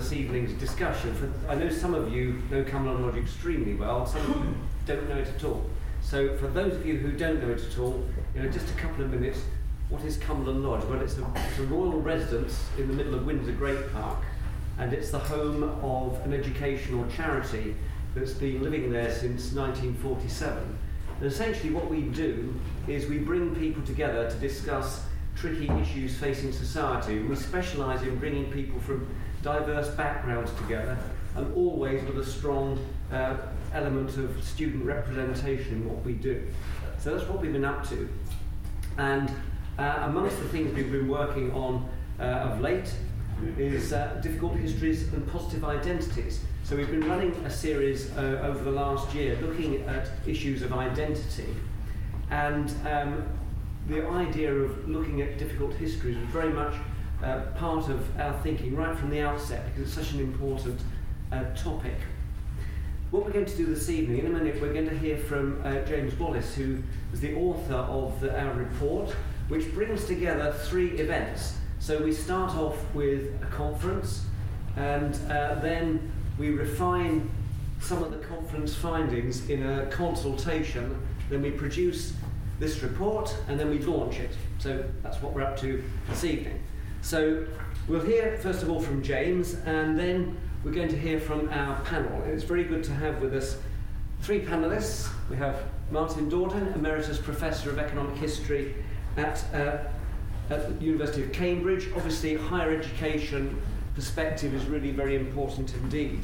this evening's discussion. For, I know some of you know Cumberland Lodge extremely well, some of you don't know it at all. So for those of you who don't know it at all, you know, just a couple of minutes, what is Cumberland Lodge? Well, it's a, it's a royal residence in the middle of Windsor Great Park, and it's the home of an educational charity that's been living there since 1947. And essentially what we do is we bring people together to discuss tricky issues facing society. We specialise in bringing people from diverse backgrounds together and always with a strong uh, element of student representation in what we do. So that's what we've been up to. And uh, amongst the things we've been working on uh, of late is uh, difficult histories and positive identities. So we've been running a series uh, over the last year looking at issues of identity. And um, the idea of looking at difficult histories was very much uh, part of our thinking right from the outset because it's such an important uh, topic. What we're going to do this evening, in a minute, we're going to hear from uh, James Wallace, who is the author of the, our report, which brings together three events. So we start off with a conference, and uh, then we refine some of the conference findings in a consultation. Then we produce this report, and then we launch it. So that's what we're up to this evening. So we'll hear first of all from James, and then we're going to hear from our panel. It's very good to have with us three panelists. We have Martin Daunton, Emeritus Professor of Economic History at, uh, at the University of Cambridge. Obviously, higher education perspective is really very important indeed.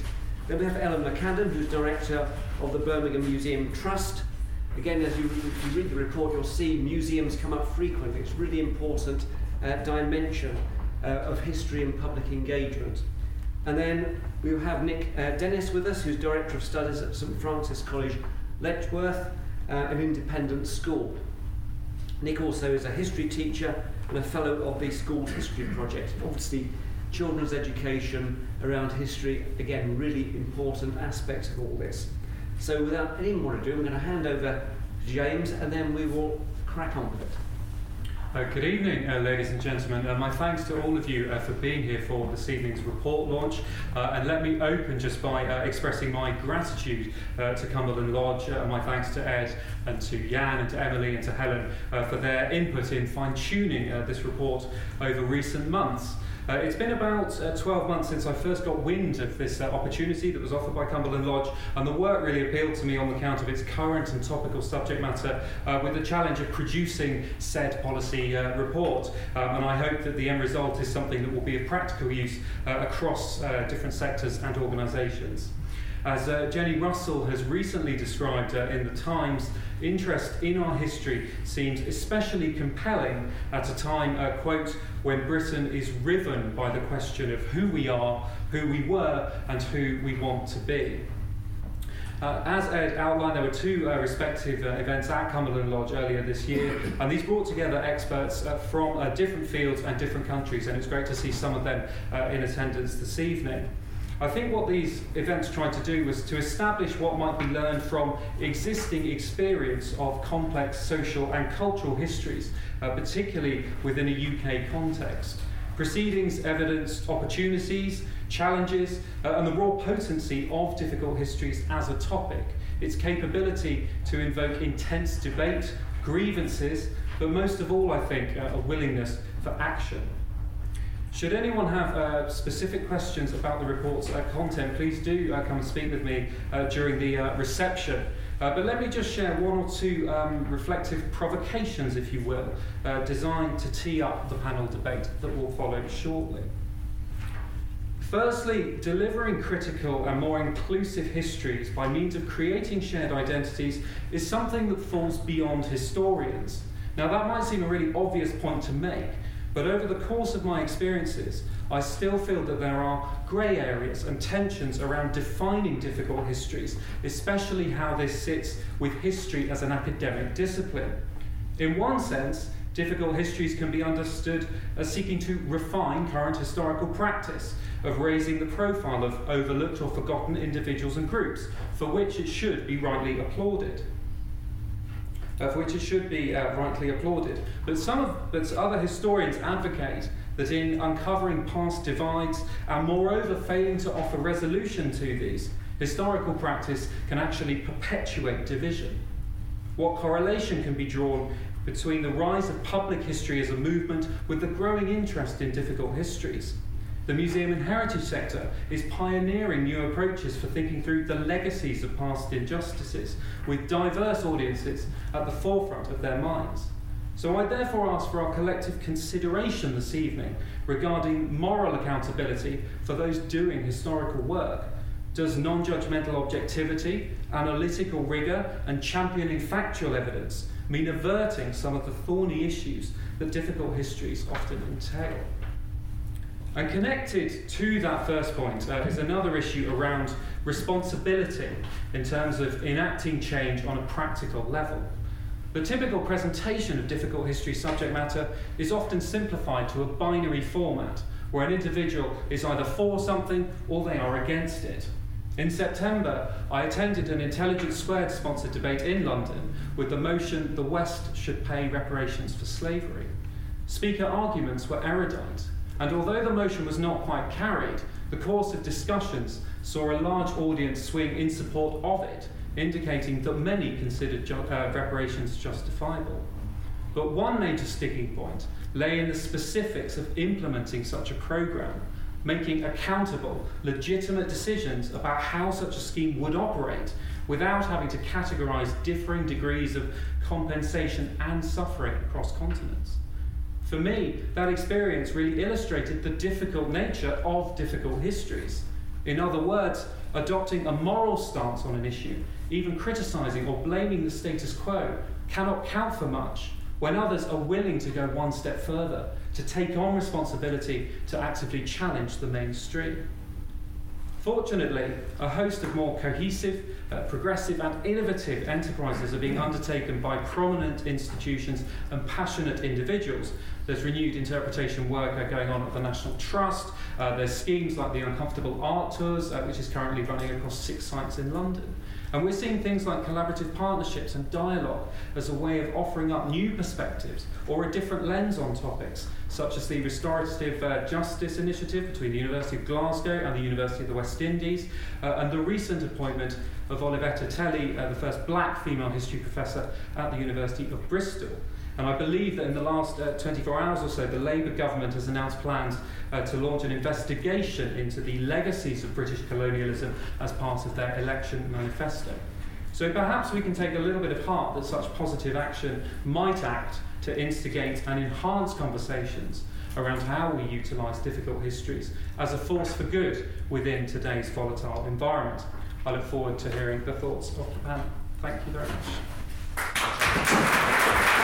Then we have Ellen McAdam, who's Director of the Birmingham Museum Trust. Again, as you, you read the report, you'll see museums come up frequently. It's really important uh, dimension uh, of history and public engagement. And then we'll have Nick uh, Dennis with us, who's Director of Studies at St Francis College, Letchworth, uh, an independent school. Nick also is a history teacher and a fellow of the School History Project. Obviously, children's education around history, again, really important aspect of all this. So without any more ado, I'm going to hand over to James and then we will crack on with it. Uh, good evening, uh, ladies and gentlemen. Uh, my thanks to all of you uh, for being here for this evening's report launch. Uh, and let me open just by uh, expressing my gratitude to Cumberland Lodge, and my thanks to Ed and to Jan and to Emily and to Helen for their input in fine tuning this report over recent months. Uh, it's been about uh, 12 months since I first got wind of this uh, opportunity that was offered by Cumberland Lodge, and the work really appealed to me on the account of its current and topical subject matter uh, with the challenge of producing said policy uh, report. Um, and I hope that the end result is something that will be of practical use uh, across different sectors and organisations. As uh, Jenni Russell has recently described uh, in the Times, interest in our history seems especially compelling at a time, uh, quote, when Britain is riven by the question of who we are, who we were, and who we want to be. Uh, as Ed outlined, there were two uh, respective uh, events at Cumberland Lodge earlier this year, and these brought together experts uh, from uh, different fields and different countries, and it's great to see some of them uh, in attendance this evening. I think what these events tried to do was to establish what might be learned from existing experience of complex social and cultural histories, uh, particularly within a UK context. Proceedings evidenced opportunities, challenges, uh, and the raw potency of difficult histories as a topic, its capability to invoke intense debate, grievances, but most of all, I think, uh, a willingness for action. Should anyone have uh, specific questions about the report's uh, content, please do uh, come and speak with me uh, during the uh, reception. Uh, but let me just share one or two um, reflective provocations, if you will, designed to tee up the panel debate that will follow shortly. Firstly, delivering critical and more inclusive histories by means of creating shared identities is something that falls beyond historians. Now, that might seem a really obvious point to make, but over the course of my experiences, I still feel that there are grey areas and tensions around defining difficult histories, especially how this sits with history as an academic discipline. In one sense, difficult histories can be understood as seeking to refine current historical practice of raising the profile of overlooked or forgotten individuals and groups, for which it should be rightly applauded for which it should be uh, rightly applauded. But some of but other historians advocate that in uncovering past divides and moreover failing to offer resolution to these, historical practice can actually perpetuate division. What correlation can be drawn between the rise of public history as a movement with the growing interest in difficult histories? The museum and heritage sector is pioneering new approaches for thinking through the legacies of past injustices, with diverse audiences at the forefront of their minds. So I therefore ask for our collective consideration this evening regarding moral accountability for those doing historical work. Does non judgmental objectivity, analytical rigour, and championing factual evidence mean averting some of the thorny issues that difficult histories often entail? And connected to that first point uh, is another issue around responsibility in terms of enacting change on a practical level. The typical presentation of difficult history subject matter is often simplified to a binary format where an individual is either for something or they are against it. In September, I attended an Intelligence Squared sponsored debate in London with the motion the West should pay reparations for slavery. Speaker arguments were erudite, and although the motion was not quite carried, the course of discussions saw a large audience swing in support of it indicating that many considered ju- uh, reparations justifiable. But one major sticking point lay in the specifics of implementing such a programme, making accountable, legitimate decisions about how such a scheme would operate without having to categorise differing degrees of compensation and suffering across continents. For me, that experience really illustrated the difficult nature of difficult histories. In other words, adopting a moral stance on an issue even criticizing or blaming the status quo, cannot count for much when others are willing to go one step further, to take on responsibility to actively challenge the mainstream. Fortunately, a host of more cohesive, uh, progressive, and innovative enterprises are being undertaken by prominent institutions and passionate individuals. There's renewed interpretation work uh, going on at the National Trust. Uh, there's schemes like the Uncomfortable Art Tours, uh, which is currently running across six sites in London. And we're seeing things like collaborative partnerships and dialogue as a way of offering up new perspectives or a different lens on topics, such as the Restorative uh, Justice Initiative between the University of Glasgow and the University of the West Indies, uh, and the recent appointment of Olivette Otele, uh, the first black female history professor at the University of Bristol. And I believe that in the last uh, 24 hours or so, the Labour government has announced plans uh, to launch an investigation into the legacies of British colonialism as part of their election manifesto. So perhaps we can take a little bit of heart that such positive action might act to instigate and enhance conversations around how we utilise difficult histories as a force for good within today's volatile environment. I look forward to hearing the thoughts of the panel. Thank you very much.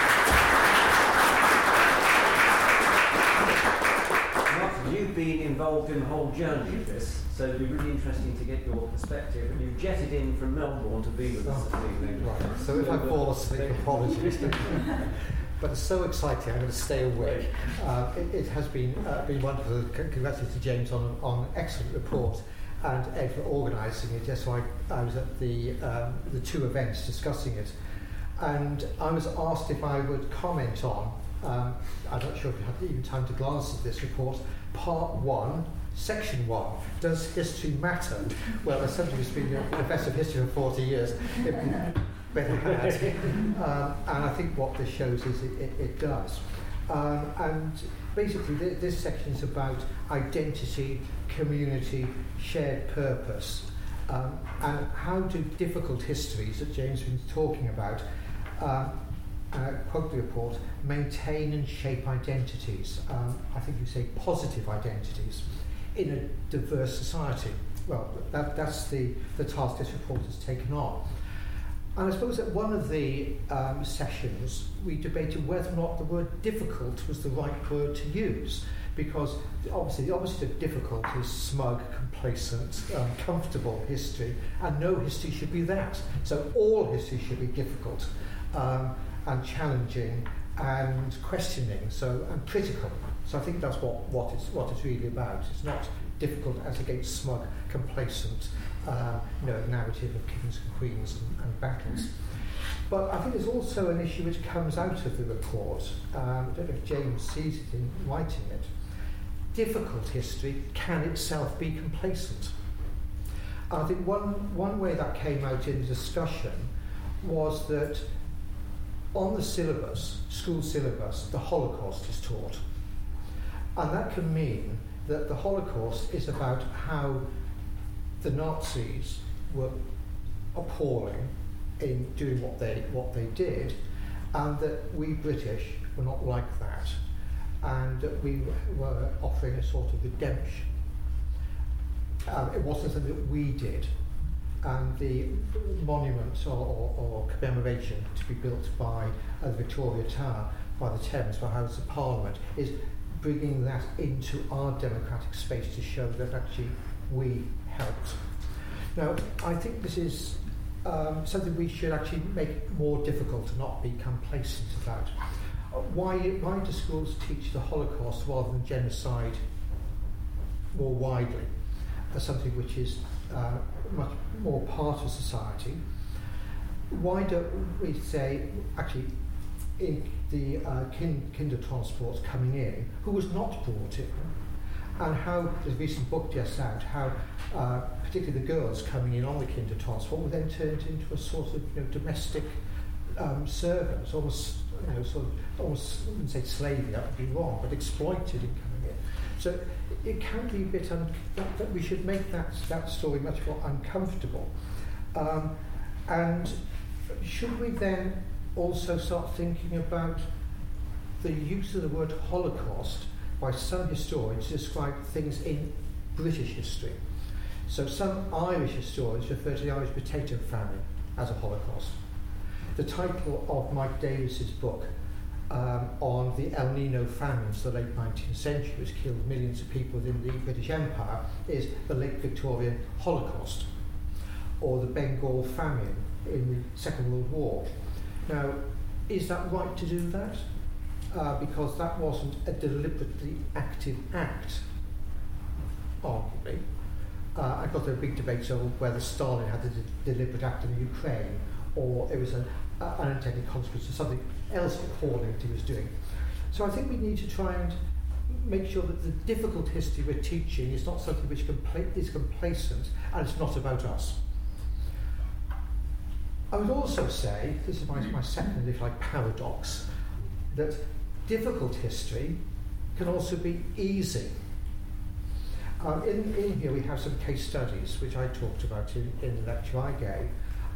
You've been involved in the whole journey of this, so it'd be really interesting to get your perspective. And you've jetted in from Melbourne to be with us this evening. Right, so if I fall asleep, apologies. but it's so exciting, I'm going to stay awake. Uh, it, it, has been, uh, been wonderful. Congratulations to James on, on an excellent report and Ed for organising it. Yes, so I, I was at the, um, the two events discussing it. And I was asked if I would comment on, um, I'm not sure if you had even time to glance at this report, part one, section one. Does history matter? Well, as somebody who's been a professor of history for 40 years, it better had. Um, and I think what this shows is it, it, it does. Um, and basically, th- this section is about identity, community, shared purpose. Um, and how do difficult histories that James has been talking about um, uh, quote the report, maintain and shape identities. Um, I think you say positive identities in a diverse society. Well, that, that's the, the task this report has taken on. And I suppose at one of the um, sessions, we debated whether or not the word difficult was the right word to use. Because obviously, the opposite of difficult is smug, complacent, um, comfortable history, and no history should be that. So all history should be difficult. Um, and challenging and questioning, so and critical. So I think that's what, what, it's, what it's really about. It's not difficult as against smug, complacent, uh, you know, narrative of kings and queens and, and battles. But I think there's also an issue which comes out of the report. Um, I don't know if James sees it in writing it. difficult history can itself be complacent. I think one, one way that came out in the discussion was that on the syllabus, school syllabus, the Holocaust is taught. And that can mean that the Holocaust is about how the Nazis were appalling in doing what they, what they did, and that we British were not like that, and that we were offering a sort of redemption. Um, it wasn't something that we did, and the monument or, or, or commemoration to be built by uh, the Victoria Tower by the Thames for House of Parliament is bringing that into our democratic space to show that actually we helped. Now, I think this is um, something we should actually make more difficult to not be complacent about. Uh, why, why do schools teach the Holocaust rather than genocide more widely as something which is uh, much more part of society? Why don't we say, actually, in the uh, kin- Kindertransports coming in, who was not brought in, and how there's a recent book just out, how uh, particularly the girls coming in on the Kindertransport were then turned into a sort of you know, domestic um, servants, almost you know, sort of almost I wouldn't say slavery, that would be wrong, but exploited in. So it can be a bit un- that, that we should make that that story much more uncomfortable. Um, and should we then also start thinking about the use of the word Holocaust by some historians to describe things in British history. So some Irish historians refer to the Irish potato famine as a Holocaust. The title of Mike Davis's book um, on the El Nino famines the late 19th century, which killed millions of people within the British Empire, is the late Victorian Holocaust, or the Bengal famine in the Second World War. Now, is that right to do that? uh, because that wasn't a deliberately active act, arguably. Uh, I got a big debate over whether Stalin had a de- deliberate act in Ukraine or it was an unintended consequence of something else that he was doing. So I think we need to try and make sure that the difficult history we're teaching is not something which compla- is complacent and it's not about us. I would also say, this is my, my second, if like, paradox, that difficult history can also be easy. Um, in, in here we have some case studies which I talked about in, in the lecture I gave.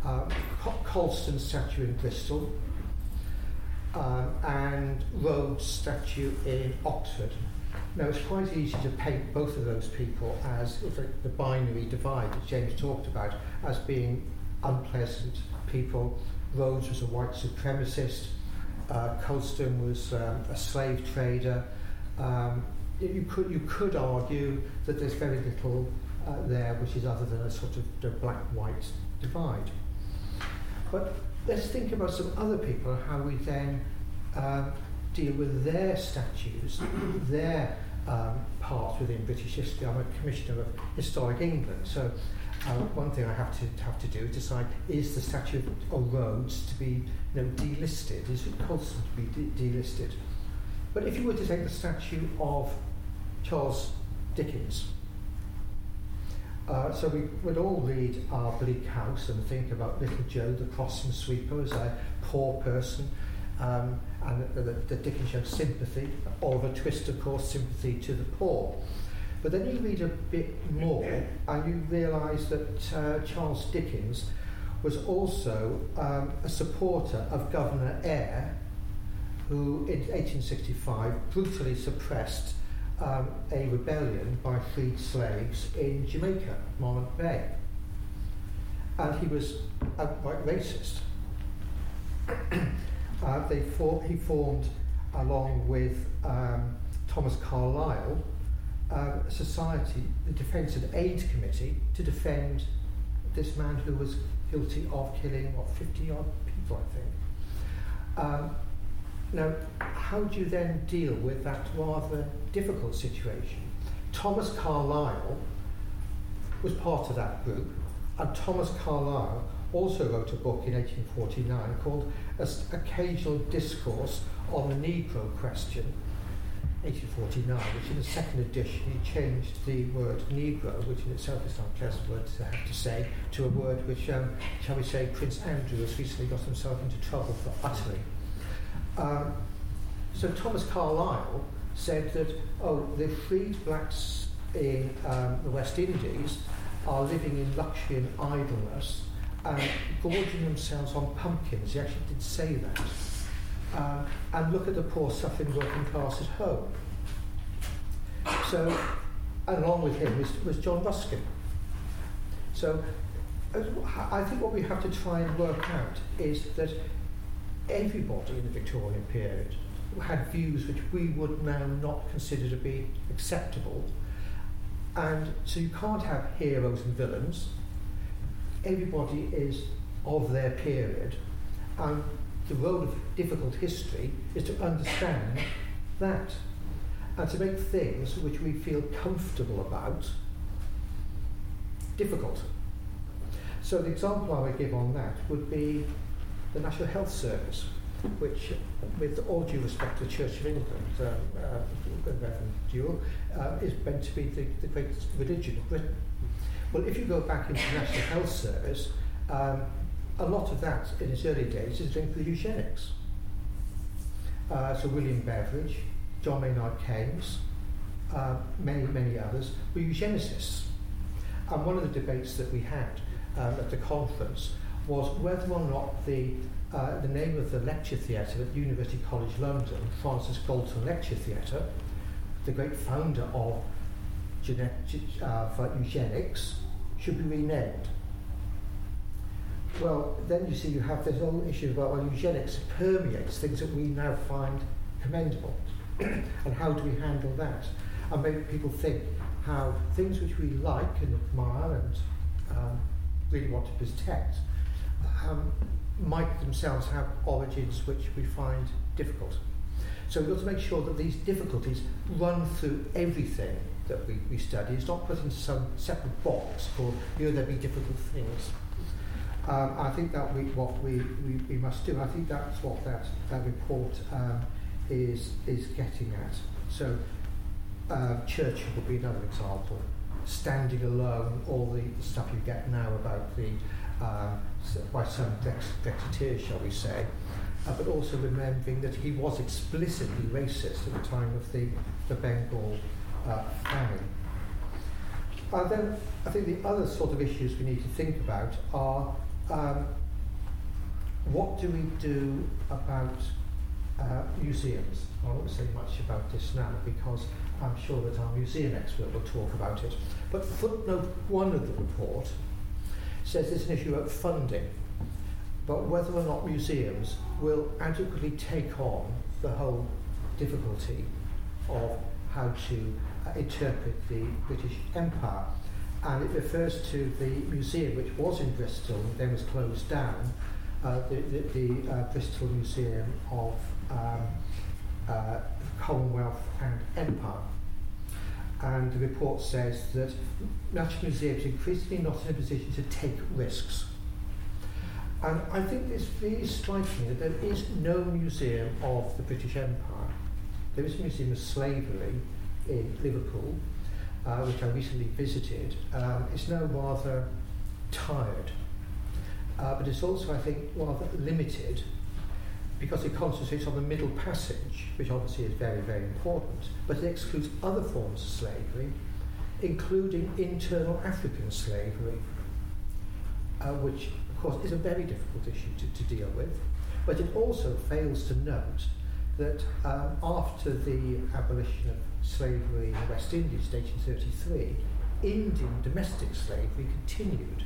Um, Colston statue in Bristol um, and Rhodes statue in Oxford. Now it's quite easy to paint both of those people as the binary divide that James talked about as being unpleasant people. Rhodes was a white supremacist, uh, Colston was um, a slave trader. Um, you could you could argue that there's very little uh, there which is other than a sort of black-white divide. But Let's think about some other people, how we then um, deal with their statues, their um, part within British history. I'm a commissioner of Historic England, so uh, one thing I have to have to do is decide is the statue of Rhodes to be you know, delisted? Is it Colston to be de delisted? But if you were to take the statue of Charles Dickens, uh, so we would all read our Bleak House and think about Little Jo, the crossing sweeper, as a poor person, um, and the, the, Dickens showed sympathy, Oliver Twist, of course, sympathy to the poor. But then you read a bit more and you realise that uh, Charles Dickens was also um, a supporter of Governor Eyre, who in 1865 brutally suppressed um, a rebellion by freed slaves in Jamaica, Morant Bay. And he was outright racist. uh, they he formed, along with um, Thomas Carlyle, uh, a society, the Defence and Aid Committee, to defend this man who was guilty of killing, what, 50 odd people, I think. Um, now, how do you then deal with that rather difficult situation? Thomas Carlyle was part of that group, and Thomas Carlyle also wrote a book in 1849 called Occasional Discourse on the Negro Question, 1849, which in the second edition he changed the word Negro, which in itself is not a pleasant word to have to say, to a word which, um, shall we say, Prince Andrew has recently got himself into trouble for uttering. Um, so Thomas Carlyle said that, oh, the freed blacks in um, the West Indies are living in luxury and idleness and gorging themselves on pumpkins. He actually did say that. Uh, and look at the poor suffering working class at home. So, and along with him was, was John Ruskin. So, I think what we have to try and work out is that everybody in the Victorian period had views which we would now not consider to be acceptable. And so you can't have heroes and villains. Everybody is of their period. And the role of difficult history is to understand that and to make things which we feel comfortable about difficult. So the example I would give on that would be the National Health Service, which, with all due respect to the Church of England, um, uh, Reverend Dewell, uh, is meant to be the, the greatest religion of Britain. Well, if you go back into the National Health Service, um, a lot of that in its early days is linked with eugenics. Uh, so William Beveridge, John Maynard Keynes, uh, many, many others were eugenicists. And one of the debates that we had um, at the conference was whether or not the, uh, the name of the lecture theatre at University College London, Francis Galton Lecture Theatre, the great founder of uh, for eugenics, should be renamed. Well, then you see you have this whole issue about well, eugenics permeates things that we now find commendable. and how do we handle that? And make people think how things which we like and admire and um, really want to protect um, might themselves have origins which we find difficult. So we've got to make sure that these difficulties run through everything that we, we study. It's not put into some separate box called, you know, there'll be difficult things. Um, I think that we, what we, we, we must do. I think that's what that, that report um, is, is getting at. So uh, Churchill would be another example. Standing alone, all the stuff you get now about the, um, by some Brexiteers, shall we say, uh, but also remembering that he was explicitly racist at the time of the, the Bengal uh, famine. And then I think the other sort of issues we need to think about are um, what do we do about uh, museums? I won't say much about this now because I'm sure that our museum expert will talk about it. But footnote one of the report says there's an issue about funding, but whether or not museums will adequately take on the whole difficulty of how to uh, interpret the British Empire. And it refers to the museum which was in Bristol and then was closed down, uh, the, the, the uh, Bristol Museum of um, uh, Commonwealth and Empire. and the report says that national museums are increasingly not in a position to take risks. And I think it's very striking that there is no museum of the British Empire. There is a museum of slavery in Liverpool, uh, which I recently visited. Um, it's now rather tired, uh, but it's also, I think, rather limited because it concentrates on the middle passage, which obviously is very, very important, but it excludes other forms of slavery, including internal African slavery, uh, which, of course, is a very difficult issue to, to deal with. But it also fails to note that um, after the abolition of slavery in the West Indies in 1833, Indian domestic slavery continued.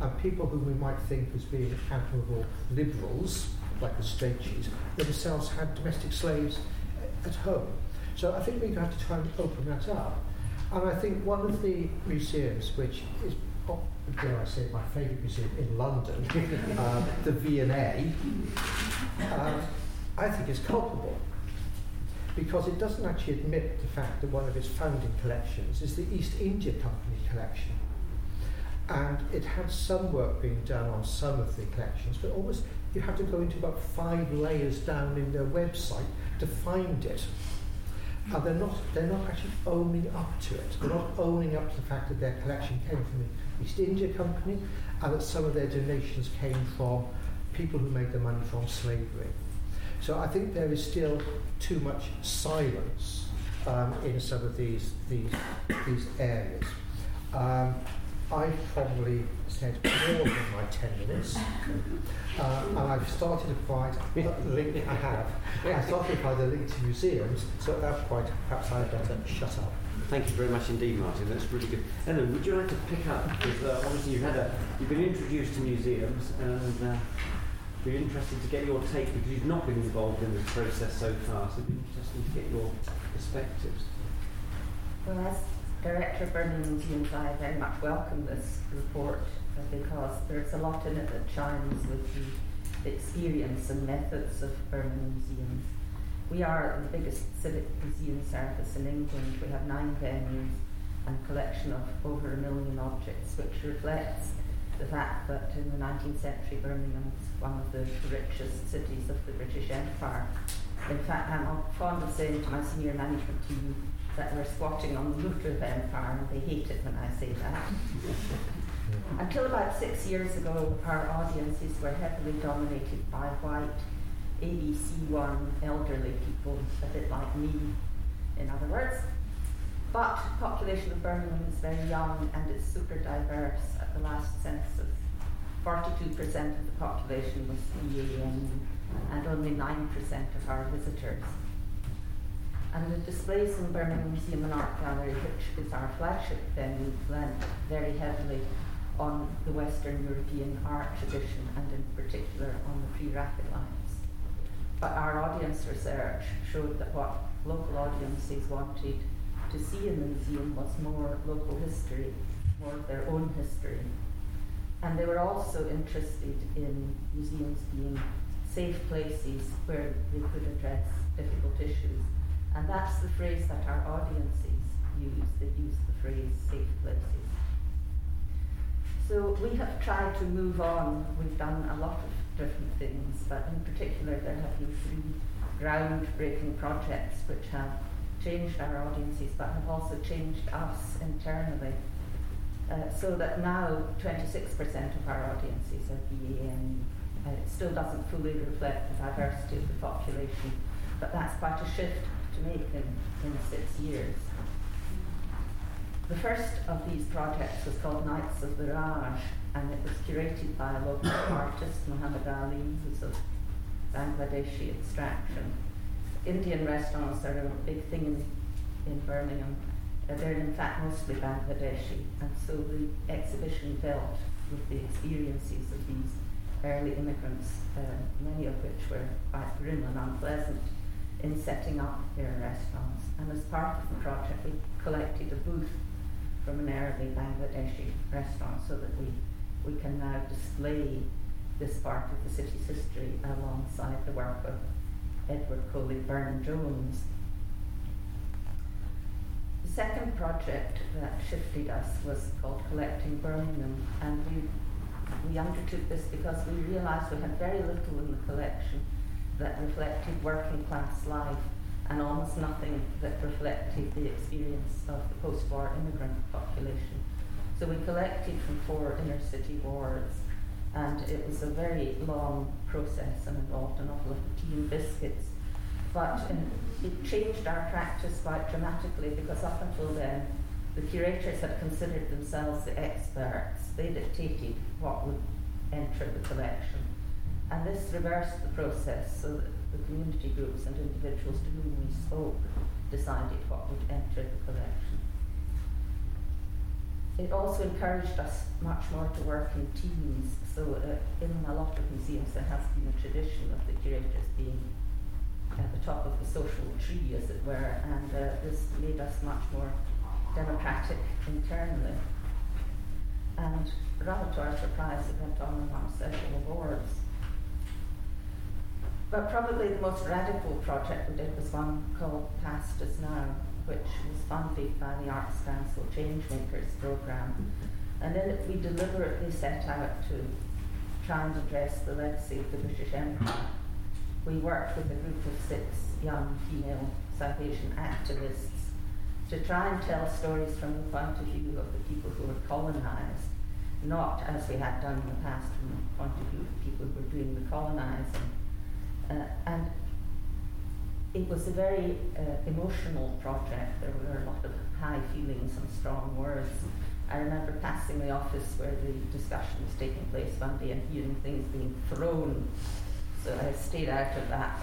And people whom we might think as being admirable liberals like the Strachey's, themselves had domestic slaves at home. So I think we have to try and open that up. And I think one of the museums, which is, dare I say, my favourite museum in London, uh, the V&A, uh, I think is culpable because it doesn't actually admit the fact that one of its founding collections is the East India Company collection. And it had some work being done on some of the collections, but almost you have to go into about five layers down in their website to find it. and they're not, they're not actually owning up to it. They're not owning up to the fact that their collection came from the East India Company and that some of their donations came from people who made their money from slavery. So I think there is still too much silence um, in some of these, these, these areas. Um, I've probably said more than my 10 minutes. Uh, and I've started to provide a link, I have, I started to provide a link to museums, so at that point perhaps I'd better shut up. Thank you very much indeed, Martin. That's really good. Ellen, would you like to pick up? Because uh, obviously you've had a, you've been introduced to museums, and uh, be interested to get your take because you've not been involved in this process so far. So it'd be interesting to get your perspectives. Well, as Director of Birmingham Museums, I very much welcome this report because there's a lot in it that chimes with the experience and methods of Birmingham Museums. We are the biggest civic museum service in England. We have nine venues and a collection of over a million objects, which reflects the fact that in the 19th century Birmingham was one of the richest cities of the British Empire. In fact, I'm fond of saying to my senior management team that we're squatting on the Lutheran Empire, and they hate it when I say that. Until about six years ago, our audiences were heavily dominated by white ABC1 elderly people, a bit like me, in other words. But the population of Birmingham is very young and it's super diverse. At the last census, 42% of the population was BAME and only 9% of our visitors and the displays in Birmingham Museum and Art Gallery, which is our flagship venue, lent very heavily on the Western European art tradition and in particular on the pre-Raphaelites. But our audience research showed that what local audiences wanted to see in the museum was more local history, more of their own history. And they were also interested in museums being safe places where they could address difficult issues and that's the phrase that our audiences use. They use the phrase safe places. So we have tried to move on. We've done a lot of different things, but in particular there have been three groundbreaking projects which have changed our audiences but have also changed us internally. Uh, so that now 26% of our audiences are BAME. Uh, it still doesn't fully reflect the diversity of the population, but that's quite a shift to make in, in six years. The first of these projects was called Knights of the Raj, and it was curated by a local artist, Muhammad Ali, who's of Bangladeshi extraction. Indian restaurants are a big thing in, in Birmingham. Uh, they're in fact mostly Bangladeshi, and so the exhibition dealt with the experiences of these early immigrants, uh, many of which were quite grim and unpleasant in setting up their restaurants. And as part of the project, we collected a booth from an early Bangladeshi restaurant so that we, we can now display this part of the city's history alongside the work of Edward Coley Burne Jones. The second project that shifted us was called Collecting Birmingham, and we, we undertook this because we realised we had very little in the collection that reflected working class life and almost nothing that reflected the experience of the post war immigrant population. So we collected from four inner city wards, and it was a very long process and involved an awful lot of tea and biscuits. But it changed our practice quite dramatically because up until then, the curators had considered themselves the experts. They dictated what would enter the collection. And this reversed the process so that the community groups and individuals to whom we spoke decided what would enter the collection. It also encouraged us much more to work in teams. So uh, in a lot of museums there has been a tradition of the curators being at the top of the social tree, as it were, and uh, this made us much more democratic internally. And rather to our surprise, it went on and won several awards. But probably the most radical project we did was one called Past is Now, which was funded by the Arts Council Changemakers programme. And in it we deliberately set out to try and address the legacy of the British Empire. We worked with a group of six young female South Asian activists to try and tell stories from the point of view of the people who were colonized, not as we had done in the past from the point of view of the people who were doing the colonizing. Uh, and it was a very uh, emotional project. There were a lot of high feelings and strong words. I remember passing the office where the discussion was taking place one day and hearing things being thrown. So I stayed out of that.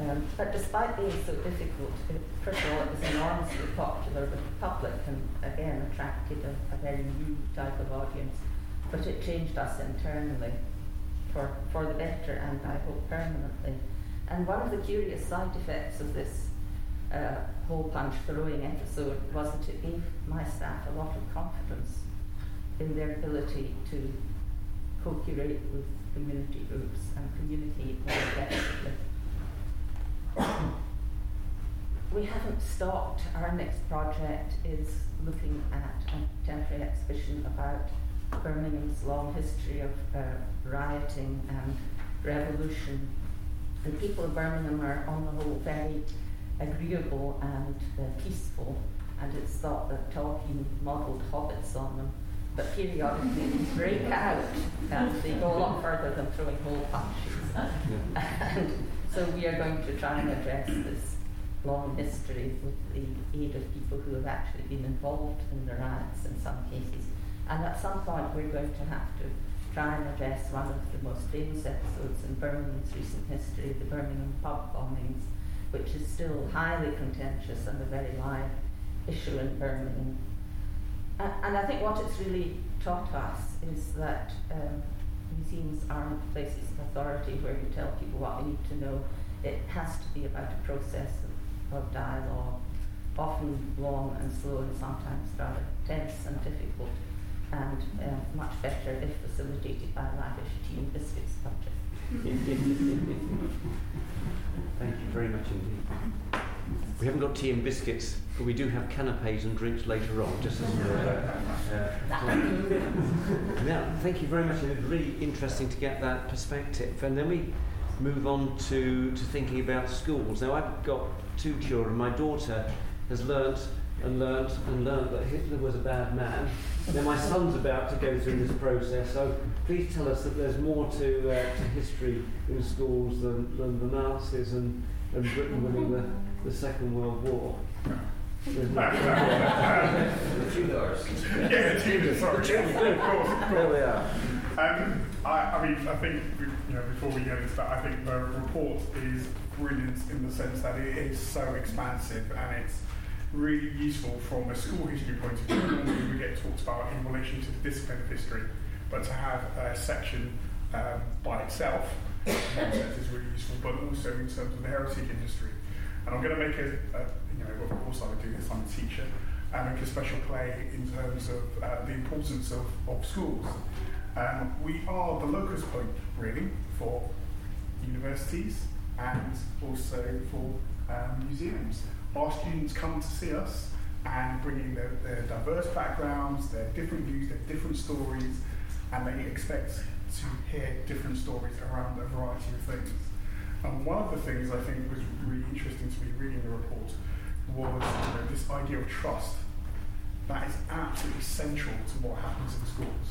Um, but despite being so difficult, it, first of all, it was enormously popular with the public and again attracted a, a very new type of audience. But it changed us internally for, for the better and I hope permanently. And one of the curious side effects of this uh, hole punch throwing episode was that it gave my staff a lot of confidence in their ability to co-curate with community groups and communicate more effectively. we haven't stopped. Our next project is looking at a temporary exhibition about Birmingham's long history of uh, rioting and revolution the people of Birmingham are, on the whole, very agreeable and uh, peaceful, and it's thought that Tolkien modelled hobbits on them. But periodically they break out and they go a lot further than throwing hole punches. and so we are going to try and address this long history with the aid of people who have actually been involved in the riots in some cases. And at some point we're going to have to try and address one of the most famous episodes in Birmingham's recent history, the Birmingham pub bombings, which is still highly contentious and a very live issue in Birmingham. And, and I think what it's really taught us is that um, museums aren't places of authority where you tell people what they need to know. It has to be about a process of, of dialogue, often long and slow and sometimes rather tense and difficult and uh, much better if facilitated by a lavish tea and biscuits budget. Thank you very much indeed. We haven't got tea and biscuits, but we do have canapes and drinks later on, just as uh, uh, Now, thank you very much. It was really interesting to get that perspective. And then we move on to, to thinking about schools. Now, I've got two children. My daughter has learnt and learnt and learnt that Hitler was a bad man. Now my son's about to go through this process, so please tell us that there's more to, uh, to history in schools than, than the Nazis and, and Britain winning the, the Second World War. the Tudors. Yeah, the Tudors, sorry. of course, of course. There we are. Um, I, I mean, I think, you know, before we get into that, I think the report is brilliant in the sense that it is so expansive and it's really useful from a school history point of view. Normally we get talked about in relation to the discipline of history, but to have a section um, by itself is really useful, but also in terms of the heritage industry. And I'm going to make a, a you know, of course I would do this, I'm a teacher, and make a special play in terms of uh, the importance of, of schools. Um, we are the locus point, really, for universities and also for um, museums our students come to see us and bringing their, their diverse backgrounds, their different views, their different stories, and they expect to hear different stories around a variety of things. And one of the things I think was really interesting to me reading the report was you know, this idea of trust. That is absolutely central to what happens in schools.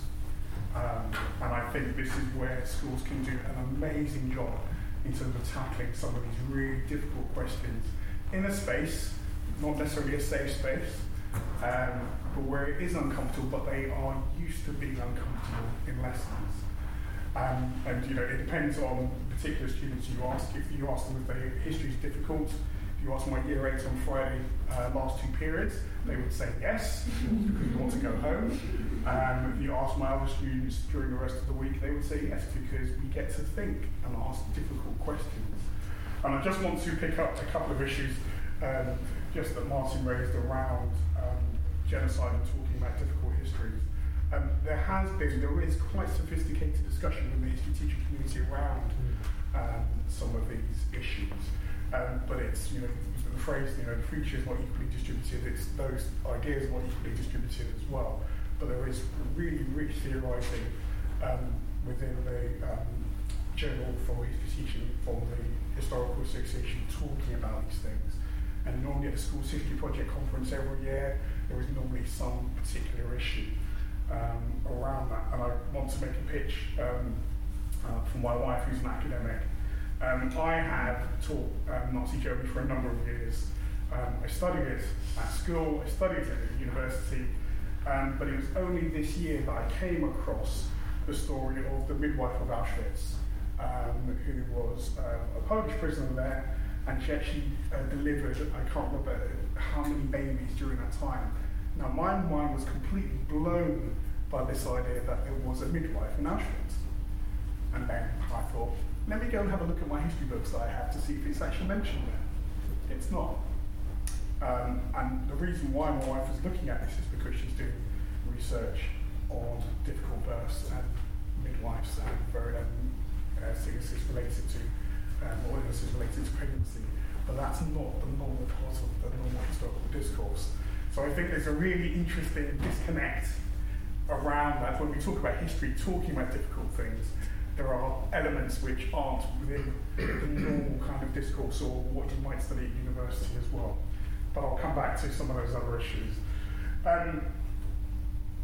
Um, and I think this is where schools can do an amazing job in terms of tackling some of these really difficult questions in a space, not necessarily a safe space, um, but where it is uncomfortable, but they are used to being uncomfortable in lessons. Um, and you know, it depends on particular students you ask. If you ask them if their history is difficult, if you ask my year eight on Friday uh, last two periods, they would say yes because we want to go home. Um, if you ask my other students during the rest of the week, they would say yes because we get to think and ask difficult questions. And I just want to pick up a couple of issues um, just that Martin raised around um, genocide and talking about difficult histories. Um, there has been, there is quite sophisticated discussion in the history teaching community around um, some of these issues. Um, but it's, you know, the phrase, you know, the future is not equally distributed, it's those ideas are not equally distributed as well. But there is really rich theorising um, within the Journal for History Teaching from the Historical Association talking about these things. And normally at the school's history project conference every year, there is normally some particular issue um, around that. And I want to make a pitch um, uh, from my wife, who's an academic. Um, I have taught um, Nazi Germany for a number of years. Um, I studied it at school, I studied it at university, um, but it was only this year that I came across the story of the midwife of Auschwitz, um, who was uh, a Polish prisoner there, and she actually uh, delivered, I can't remember how many babies during that time. Now, my mind was completely blown by this idea that there was a midwife in Auschwitz. And then I thought, let me go and have a look at my history books that I have to see if it's actually mentioned there. It's not. Um, and the reason why my wife is looking at this is because she's doing research on difficult births and midwives and very um, uh, sicknesses related to um, or illnesses related to pregnancy. But that's not the normal part of the normal historical discourse. So I think there's a really interesting disconnect around that when we talk about history, talking about difficult things. There are elements which aren't within the normal kind of discourse or what you might study at university as well but I'll come back to some of those other issues. Um,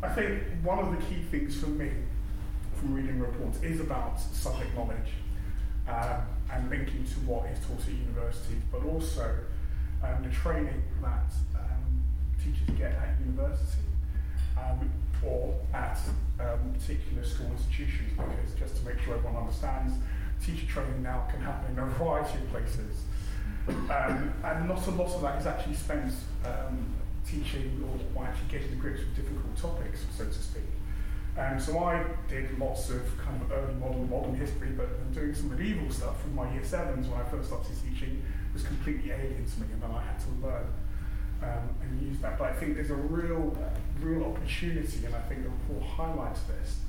I think one of the key things for me from reading reports is about subject knowledge um, and linking to what is taught at universities, but also um, the training that um, teachers get at university um, or at um, particular school institutions, because just to make sure everyone understands, teacher training now can happen in a variety of places. Um, and not a lot of that is actually spent teaching or, or actually getting to grips with difficult topics, so to speak. Um, so I did lots of kind of early modern, modern history, but doing some medieval stuff from my year sevens when I first started teaching was completely alien to me, and then I had to learn um, and use that. But I think there's a real, real opportunity, and I think the report highlights this,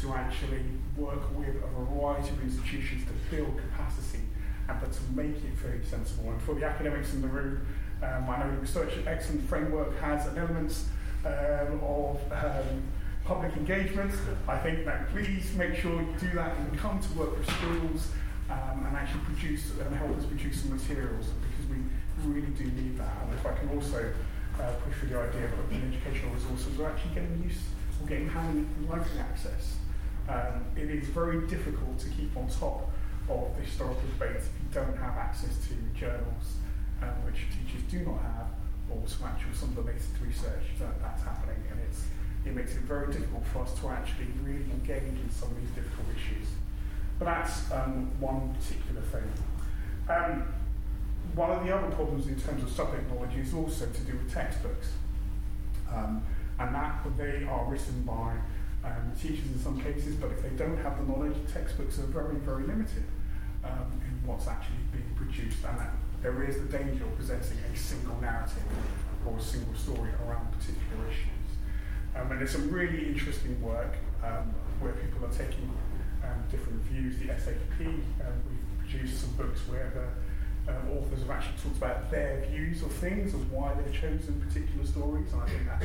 to actually work with a variety of institutions to build capacity and but to make it very sensible. And for the academics in the room, um, I know the Research Excellence Framework has an element um, of um, public engagement. I think that please make sure you do that and come to work with schools um, and actually produce and help us produce some materials because we really do need that. And if I can also uh, push for the idea of open educational resources, we're actually getting use or getting having writing access. Um, it is very difficult to keep on top of the historical debate if you don't have access to journals, um, which teachers do not have, or some actual some of the latest research that that's happening, and it's it makes it very difficult for us to actually really engage in some of these difficult issues. But that's um, one particular thing. Um, one of the other problems in terms of subject knowledge is also to do with textbooks. Um, and that they are written by um, teachers in some cases, but if they don't have the knowledge, textbooks are very, very limited um, in what's actually being produced, and that there is the danger of presenting a single narrative or a single story around a particular issues. Um, and there's some really interesting work um, where people are taking um, different views. The SAP, um, we've produced some books where the um, authors have actually talked about their views of things, and why they've chosen particular stories, and I think that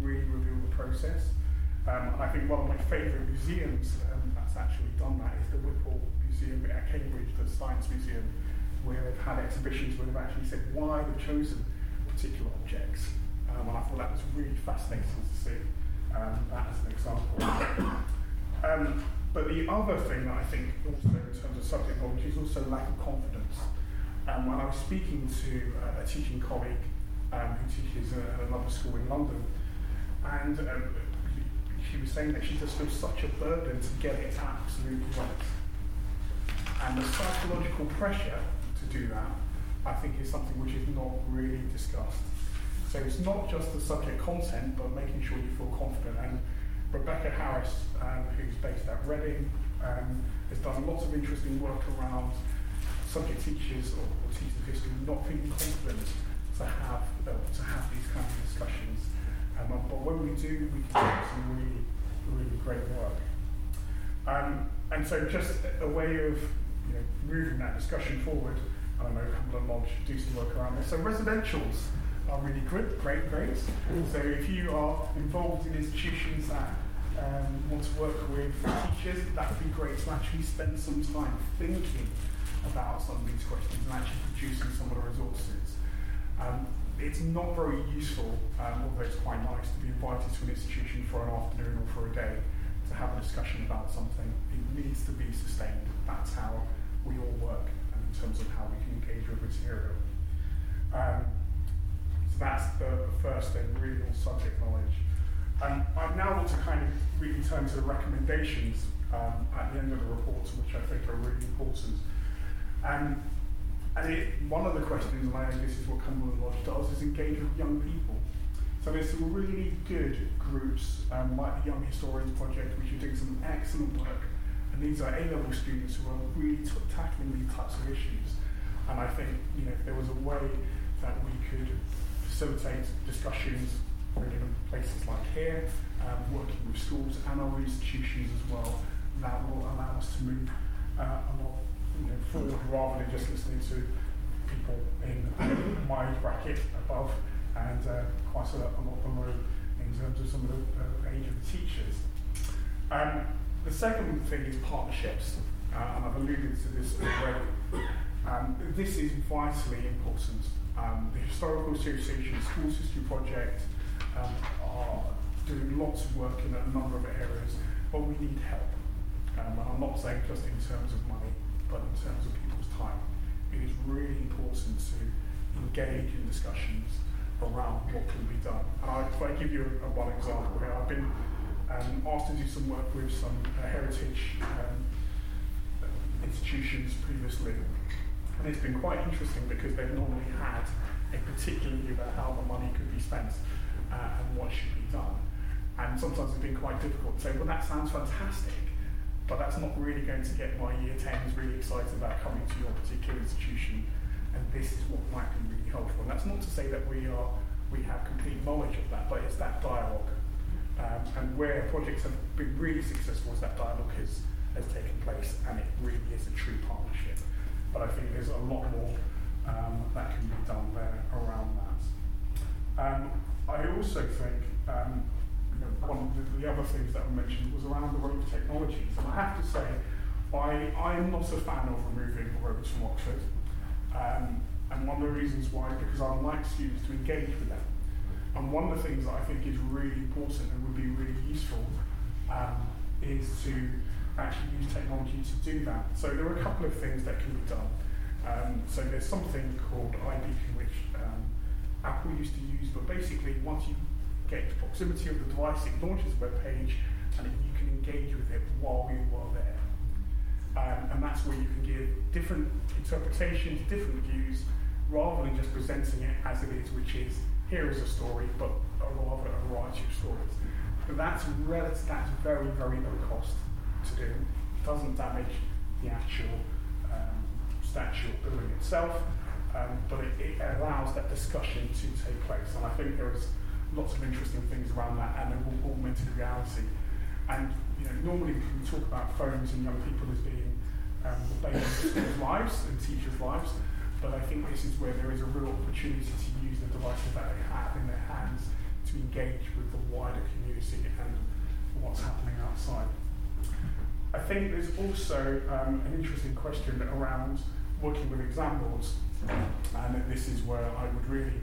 really revealed the process. Um, and I think one of my favourite museums um, that's actually done that is the Whipple Museum at Cambridge, the Science Museum, where they've had exhibitions where they've actually said why they've chosen particular objects. Um, and I thought that was really fascinating to see um, that as an example. Um, but the other thing that I think also in terms of subject knowledge is also lack of confidence. Um, when I was speaking to uh, a teaching colleague um, who teaches at another school in London, and um, she was saying that she just feels such a burden to get it absolutely right. And the psychological pressure to do that, I think, is something which is not really discussed. So it's not just the subject content, but making sure you feel confident. And Rebecca Harris, um, who's based at Reading, um, has done lots of interesting work around subject teachers or, or teachers of history not feeling confident to have uh, to have these kinds of discussions um, but when we do, we can do some really, really great work. Um, and so just a way of you know, moving that discussion forward, and I don't know, Cumberland Lodge do some work around this. So residentials are really good, great, great. So if you are involved in institutions that um, want to work with teachers, that would be great to actually spend some time thinking about some of these questions and actually producing some of the resources. Um, it's not very useful, um, although it's quite nice, to be invited to an institution for an afternoon or for a day to have a discussion about something. It needs to be sustained. That's how we all work in terms of how we can engage with material. Um, that's the, first thing, really on subject knowledge. Um, I now want to kind of really turn to the recommendations um, at the end of the report, which I think are really important. Um, and it, one of the questions, and I think this is what Cumberland Lodge does, is engage with young people. So there's some really good groups, um, like the Young Historians Project, which are doing some excellent work. And these are A-level students who are really t- tackling these types of issues. And I think, you know, if there was a way that we could facilitate discussions in places like here, um, working with schools and other institutions as well, that will allow us to move uh, a lot you know, forward rather than just listening to people in my bracket above and uh, quite a, a lot below in terms of some of the uh, age of the teachers. Um, the second thing is partnerships, uh, and I've alluded to this already. Um, this is vitally important. Historical Association Schools History Project um, are doing lots of work in a number of areas, but we need help. Um, and I'm not saying just in terms of money, but in terms of people's time. It is really important to engage in discussions around what can be done. And I, if I give you a, a one example here, I've been um, asked to do some work with some uh, heritage um, institutions previously, and it's been quite interesting because they've normally had a particular view about how the money could be spent uh, and what should be done. And sometimes it's been quite difficult to say, well, that sounds fantastic, but that's not really going to get my year 10s really excited about coming to your particular institution and this is what might be really helpful. And that's not to say that we are we have complete knowledge of that, but it's that dialogue. Um, and where projects have been really successful is that dialogue has, has taken place and it really is a true partnership. But I think there's a lot more um, that can be done there around that. Um, I also think um, one of the, the, other things that were mentioned was around the road technologies. And I have to say, I, I'm not a fan of removing Rhodes from Oxford. Um, and one of the reasons why, because I'd like students to engage with them. And one of the things that I think is really important and would be really useful um, is to actually use technology to do that. So there are a couple of things that can be done. Um, so there's something called iBeacon, which um, Apple used to use, but basically once you get proximity of the device, it launches a web page and you can engage with it while you are there. Um, and that's where you can give different interpretations, different views, rather than just presenting it as it is, which is here is a story, but a rather a variety of stories. But that's that's very, very low cost to do. It doesn't damage the actual or building itself, um, but it, it allows that discussion to take place. And I think there is lots of interesting things around that and augmented reality. And you know, normally we talk about phones and young people as being um, the bane of schools' lives and teachers' lives, but I think this is where there is a real opportunity to use the devices that they have in their hands to engage with the wider community and what's happening outside. I think there's also um, an interesting question around working with exam boards, and this is where I would really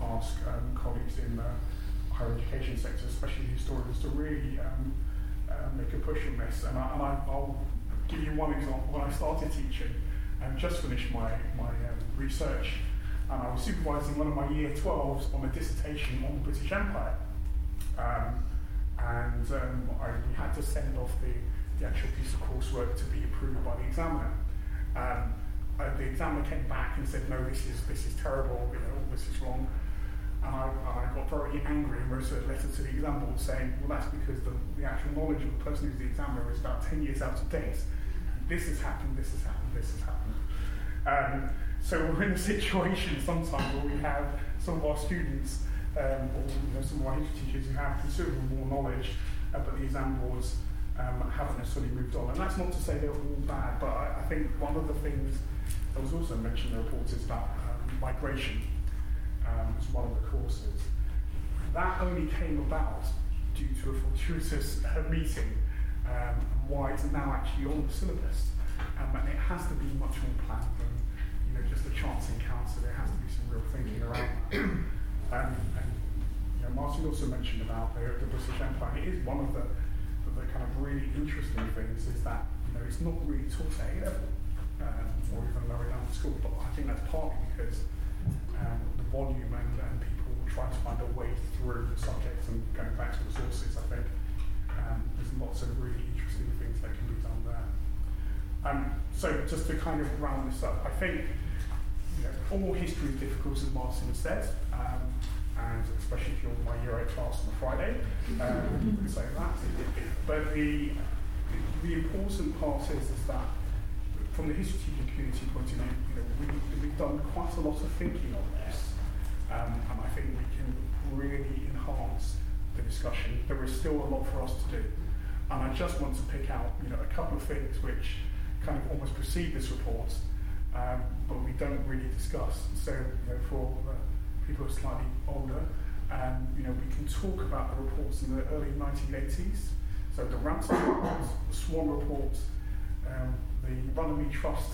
ask um, colleagues in the higher education sector, especially historians, to really um, uh, make a push on this. And, I, will give you one example. When I started teaching, and just finished my, my um, research, and I was supervising one of my year 12s on a dissertation on the British Empire. Um, and um, I, we had to send off the, the actual piece of coursework to be approved by the examiner. Um, uh, the examiner came back and said, no, this is, this is terrible, you know, this is wrong. And I, I got very angry and wrote a letter to the exam board saying, well, that's because the, the actual knowledge of the person who's the examiner is about 10 years out of date. This has happened, this has happened, this has happened. Um, so we're in a situation sometimes where we have some of our students um, or you know, some of our history teachers who have considerable more knowledge, uh, but the exam boards um, haven't necessarily moved on. And that's not to say they're all bad, but I, I think one of the things that was also mentioned in the report is about um, migration um, as one of the courses. That only came about due to a fortuitous uh, meeting um, why it's now actually on the syllabus. Um, and it has to be much more planned than you know, just a chance encounter. There has to be some real thinking around that. Um, and you know, Martin also mentioned about the, the British Empire. It is one of the, the kind of really interesting things is that you know it's not really taught at A level um, or even lower down the school. But I think that's partly because um, the volume and, and people trying to find a way through the subject and going back to the sources. I think um, there's lots of really interesting things that can be done there. Um, so just to kind of round this up, I think you know, all history is difficult, as Martin said, um, and especially if you're my 8 class on a Friday, um, that. But the, the important part is, is that from the history teaching community point of view, you know, we, we've done quite a lot of thinking on this, um, and I think we can really enhance the discussion. There is still a lot for us to do, and I just want to pick out, you know, a couple of things which kind of almost precede this report, um, but we don't really discuss. So, you know, for uh, people who are slightly older, um, you know, we can talk about the reports in the early 1980s. So the Rampton report, the Swann report, um, the Runnymede Trust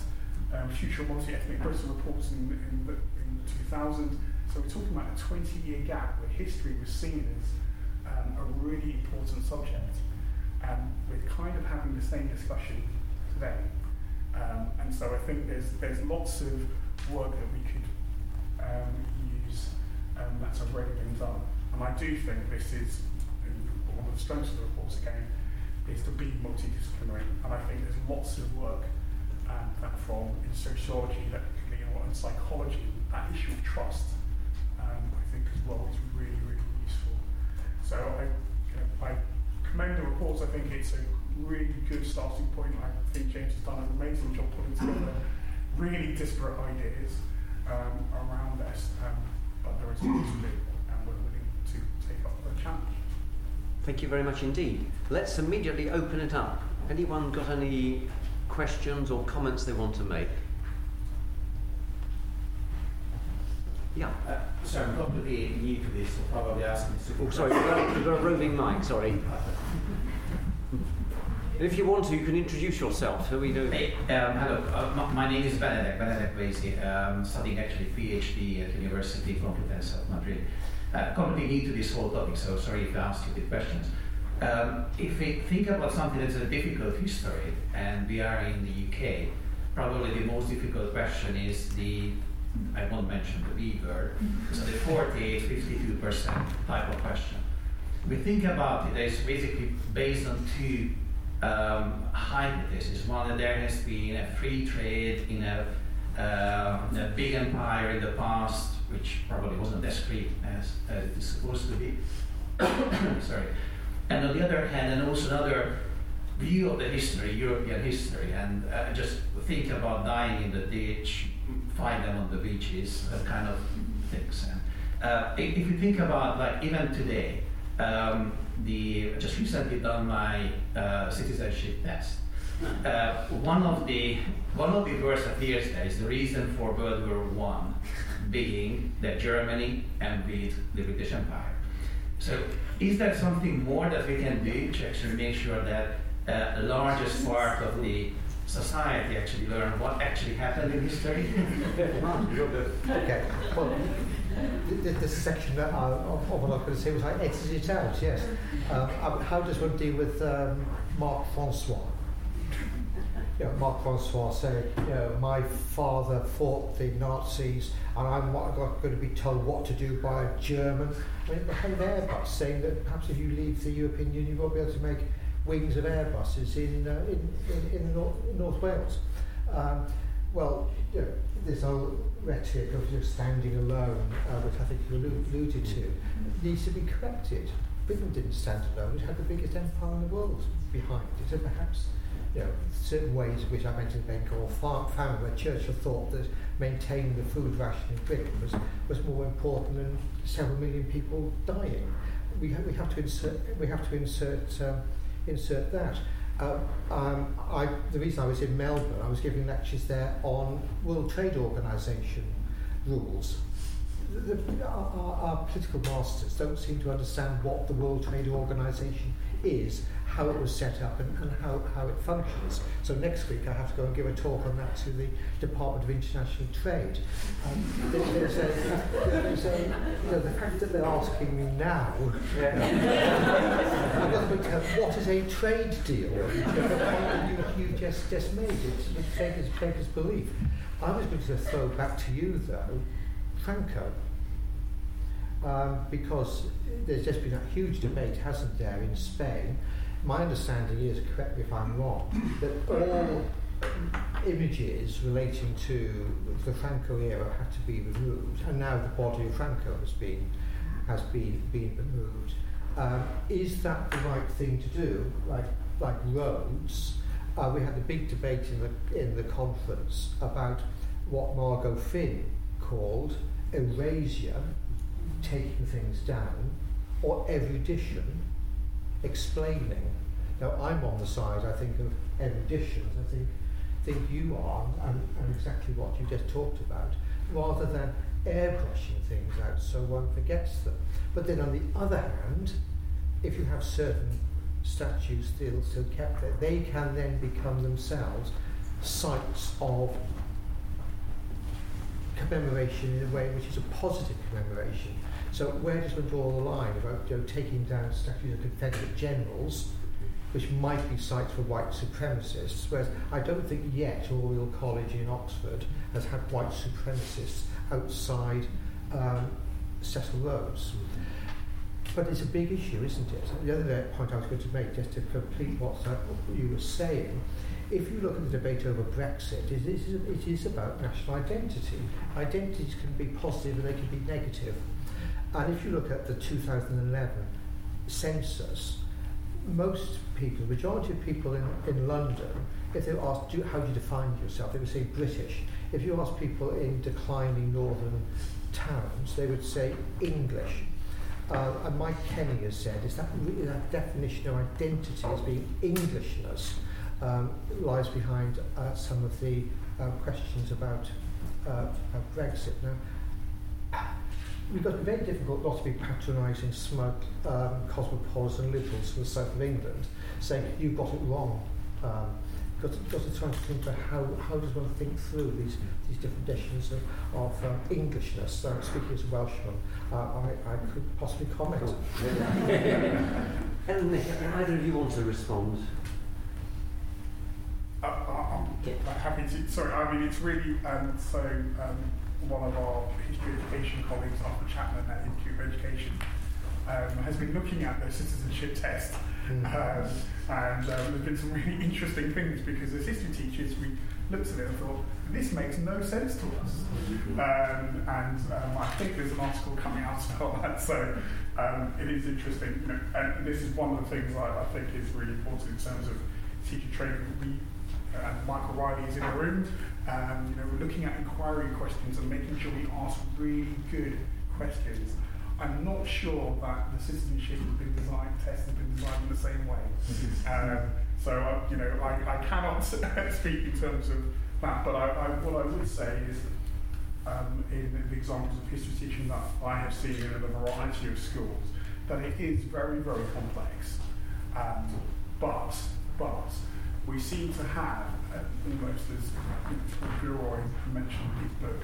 um, Future Multi-Ethnic Britain reports in, in, the, in 2000. So we're talking about a 20-year gap where history was seen as um, a really important subject. And we're kind of having the same discussion today. Um, and so I think there's there's lots of work that we could um, use um, that's already been done. And I do think this is one of the strengths of the reports again is to be multidisciplinary. And I think there's lots of work um, from in sociology, know, and psychology, that issue of trust, um, I think as well is really really useful. So I you know, I commend the reports. I think it's a really good starting point. I think James has done an amazing job putting together really disparate ideas um, around this, um, but there is more to do, and we're willing to take up the challenge. Thank you very much indeed. Let's immediately open it up. Anyone got any questions or comments they want to make? Yeah. Uh, sorry, I'm completely new to this, so probably asking. Oh, sorry, we've got, we've got a roving mic, sorry. If you want to, you can introduce yourself. Who are we doing? Hey, um, hello, uh, my, my, name is Benedek, Benedek Vaisi. Um, studying actually PhD at University Complutense of Madrid. Uh, completely new to this whole topic, so sorry if I asked you the questions. Um, if we think about something that's a difficult history, and we are in the UK, probably the most difficult question is the, I won't mention the B word, so the 48, 52% type of question. We think about it as basically based on two um, hypothesis. One that there has been a free trade in a, uh, a big empire in the past, which probably wasn't as free as, as it's supposed to be. Sorry. And on the other hand, and also another view of the history, European history, and uh, just think about dying in the ditch, find them on the beaches, that kind of things. And, uh, if, you think about like even today, um, the just recently done my uh, citizenship test. Uh, one of the one of the words appears there is the reason for World War One being that Germany envied the British Empire. So, is there something more that we can do to actually make sure that uh, the largest part of the society actually learn what actually happened in history? okay. Well, section that I, of, of what I to say was I edited it out, yes. Um, how does one deal with um, Mark Francois? You know, Francois said, you know, my father fought the Nazis and I'm not going to be told what to do by a German. I mean, head Airbus saying that perhaps if you leave the European Union, you won't be able to make wings of Airbuses in, uh, in, in, in, North, in North Wales. Um, well, you know, this whole rhetoric of just standing alone, uh, which I think you alluded to, needs to be corrected. Britain didn't stand alone, it had the biggest empire in the world behind it, and perhaps you know, certain ways which I mentioned Bengal found where Churchill thought that maintaining the food ration in Britain was, was more important than several million people dying. We, ha- we have to insert, we have to insert, um, insert that. Uh, um, I, the reason I was in Melbourne, I was giving lectures there on World Trade Organization rules. The, the, our, our political masters don't seem to understand what the World Trade Organization is how it was set up and, and how, how it functions. So next week I have to go and give a talk on that to the Department of International Trade. Um, there's a, there's a, you know, the fact that they're asking me now, I've got to tell what is a trade deal? you, you just, just made it, it beggars, beggars belief. I was going to throw back to you though, Franco um, because there's just been a huge debate, hasn't there, in Spain. My understanding is, correct me if I'm wrong, that all images relating to the Franco era had to be removed, and now the body of Franco has been has been been removed. Um, is that the right thing to do? Like like Rhodes, uh, we had a big debate in the in the conference about what Margot Finn called erasure taking things down or erudition, explaining. Now, I'm on the side, I think, of erudition. I think, think you are, and, and exactly what you just talked about, rather than airbrushing things out so one forgets them. But then on the other hand, if you have certain statues still still kept there, they can then become themselves sites of commemoration in a way which is a positive commemoration. So where does one draw the line about you know, taking down statues of Confederate generals, which might be sites for white supremacists, whereas I don't think yet Oriel College in Oxford has had white supremacists outside um, Cecil Rhodes. But it's a big issue, isn't it? The other point I was going to make, just to complete what you were saying, if you look at the debate over Brexit, it is, it is about national identity. Identities can be positive and they can be negative. And if you look at the 2011 census, most people, the majority of people in, in London, if they were asked do, how do you define yourself, they would say British. If you ask people in declining northern towns, they would say English. Uh, and Mike Kenny has said, is that, really that definition of identity as being Englishness? Um, lies behind uh, some of the uh, questions about uh, Brexit. Now, we've got a very difficult not to be patronising smug um, cosmopolitan liberals from the south of England, saying you've got it wrong. Um, got to, got to try to think about how, how does one think through these, these different definitions of, of um, Englishness. So speaking as a Welshman, uh, I, I could possibly comment. Cool. Helen, either of you want to respond? Uh, uh I'm happy to. Sorry, I mean it's really um, so. Um, one of our history education colleagues, Arthur Chapman at Institute of Education, um, has been looking at the citizenship test. Mm. Um, and um, there's been some really interesting things because as history teachers, we looked at it and thought, this makes no sense to us. Um, and um, I think there's an article coming out about that, so um, it is interesting. You know, and this is one of the things I, I think is really important in terms of teacher training. We, and Michael Riley is in the room, um, you know, we're looking at inquiry questions and making sure we ask really good questions. I'm not sure that the citizenship has been designed, test has been designed in the same way. um, so, uh, you know, I, I cannot speak in terms of that, but I, I, what I would say is um, in the examples of history teaching that I have seen in a variety of schools, that it is very, very complex. Um, but, but we seem to have, uh, almost as Gilroy mentioned in his book,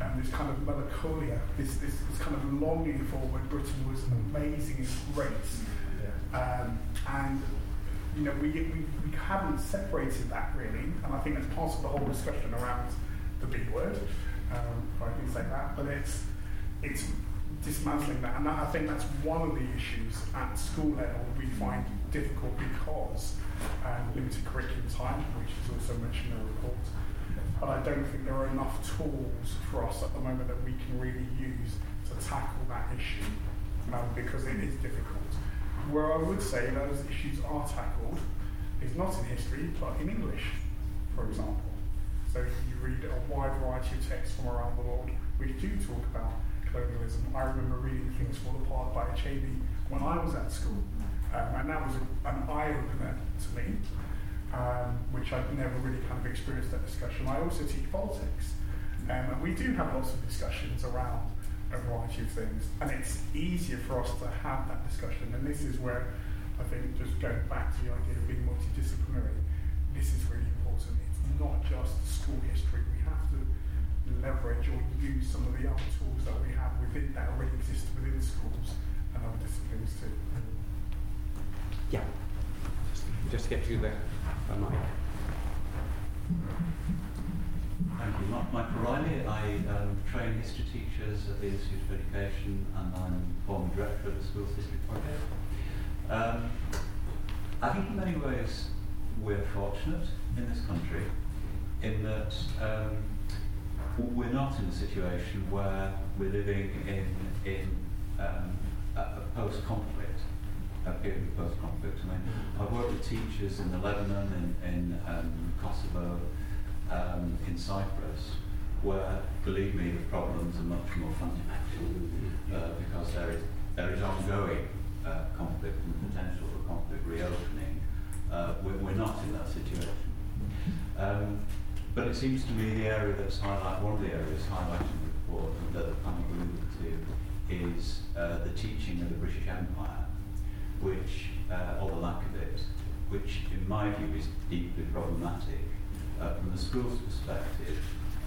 um, this kind of melancholia, this, this, this kind of longing for when Britain was amazing and great. Yeah. Um, and you know, we, we, we haven't separated that really, and I think that's part of the whole discussion around the big word, um, if I can say that, but it's, it's dismantling that, and that, I think that's one of the issues at school level we find difficult because um, limited curriculum time, which is also mentioned in the report. But I don't think there are enough tools for us at the moment that we can really use to tackle that issue um, because it is difficult. Where I would say those issues are tackled is not in history, but in English, for example. So you read a wide variety of texts from around the world which do talk about colonialism. I remember reading things fall apart by Achebe when I was at school. Um, and that was a, an eye opener to me, um, which I'd never really kind of experienced that discussion. I also teach politics, um, and we do have lots of discussions around a variety of things, and it's easier for us to have that discussion. And this is where I think just going back to the idea of being multidisciplinary, this is really important. It's not just school history. We have to leverage or use some of the other tools that we have within that already exist within schools and other disciplines too. Yeah. Just to get you there, uh, Mike. Thank you. Mark Michael Riley. I um, train history teachers at the Institute of Education and I'm former director of the Schools History Project. Um, I think in many ways we're fortunate in this country in that um, we're not in a situation where we're living in, in um, a, a post-conflict a period of post-conflict. I mean, I've worked with teachers in the Lebanon, in, in um, Kosovo, um, in Cyprus, where, believe me, the problems are much more fundamental uh, because there is, there is ongoing uh, conflict and potential for conflict reopening. Uh, we're, we're not in that situation. Um, but it seems to me the area that's highlighted, one of the areas highlighted in the report and that panel alluded to is uh, the teaching of the British Empire, which, uh, or the lack of it, which in my view is deeply problematic uh, from the school's perspective,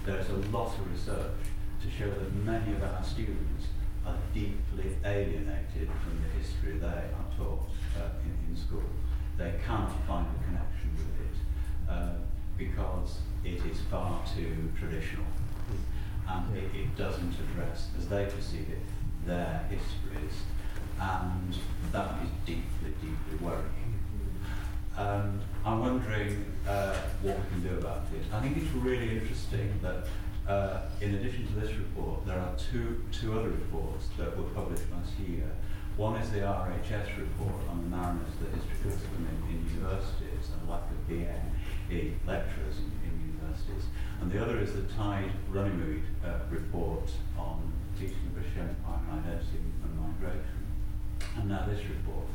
there's a lot of research to show that many of our students are deeply alienated from the history they are taught uh, in, in school. They can't find a connection with it uh, because it is far too traditional and it, it doesn't address, as they perceive it, their histories and that is deeply, deeply worrying. Um, I'm wondering uh, what we can do about it. I think it's really interesting that uh, in addition to this report, there are two, two other reports that were published last year. One is the RHS report on the narrowness of the history curriculum in, in universities and lack of Lecturers in, in universities. And the other is the Tide Runnymede uh, report on teaching the British Empire and identity and migration. And now this report.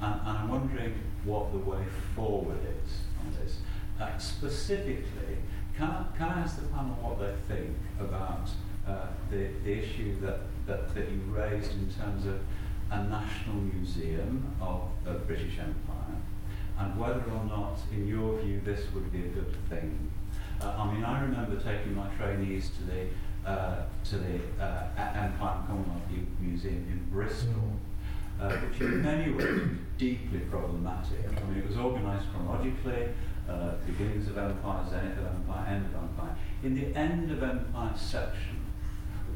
And, and I'm wondering what the way forward is on this. Uh, specifically, can I, can I ask the panel what they think about uh, the, the issue that, that, that you raised in terms of a national museum of the British Empire, and whether or not, in your view, this would be a good thing? Uh, I mean, I remember taking my trainees to the, uh, to the uh, Empire and Commonwealth Museum in Bristol. Mm uh, which in many ways was deeply problematic. I mean, it was organised chronologically, uh, beginnings of empire, zenith of empire, end of empire. In the end of empire section,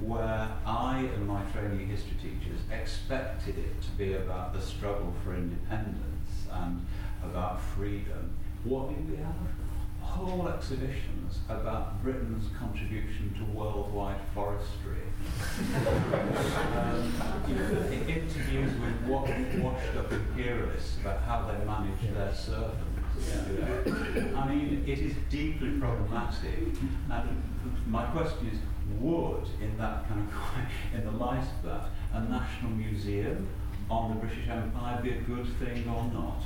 where I and my trainee history teachers expected it to be about the struggle for independence and about freedom, what we have? whole exhibitions about Britain's contribution to worldwide forestry. um, interviews with washed up imperialists about how they manage their servants. I mean, it is deeply problematic. And my question is, would, in that kind of in the light of that, a national museum on the British Empire be a good thing or not?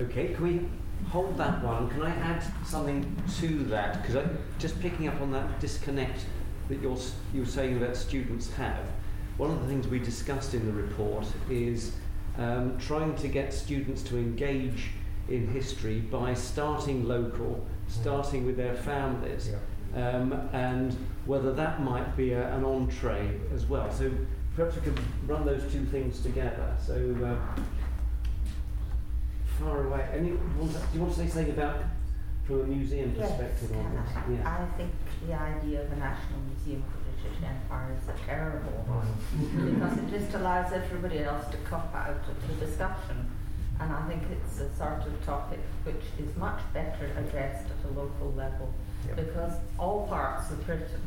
Okay, can we hold that one. Can I add something to that? Because I'm just picking up on that disconnect that you're, you're saying that students have, one of the things we discussed in the report is um, trying to get students to engage in history by starting local, starting with their families, yeah. um, and whether that might be a, an entree as well. So perhaps we could run those two things together. So. Uh, far away. Do you want to say something about from a museum perspective yes, on this? Yeah. I think the idea of a national museum for the British Empire is a terrible one because it just allows everybody else to cop out of the discussion. And I think it's a sort of topic which is much better addressed at a local level yep. because all parts of Britain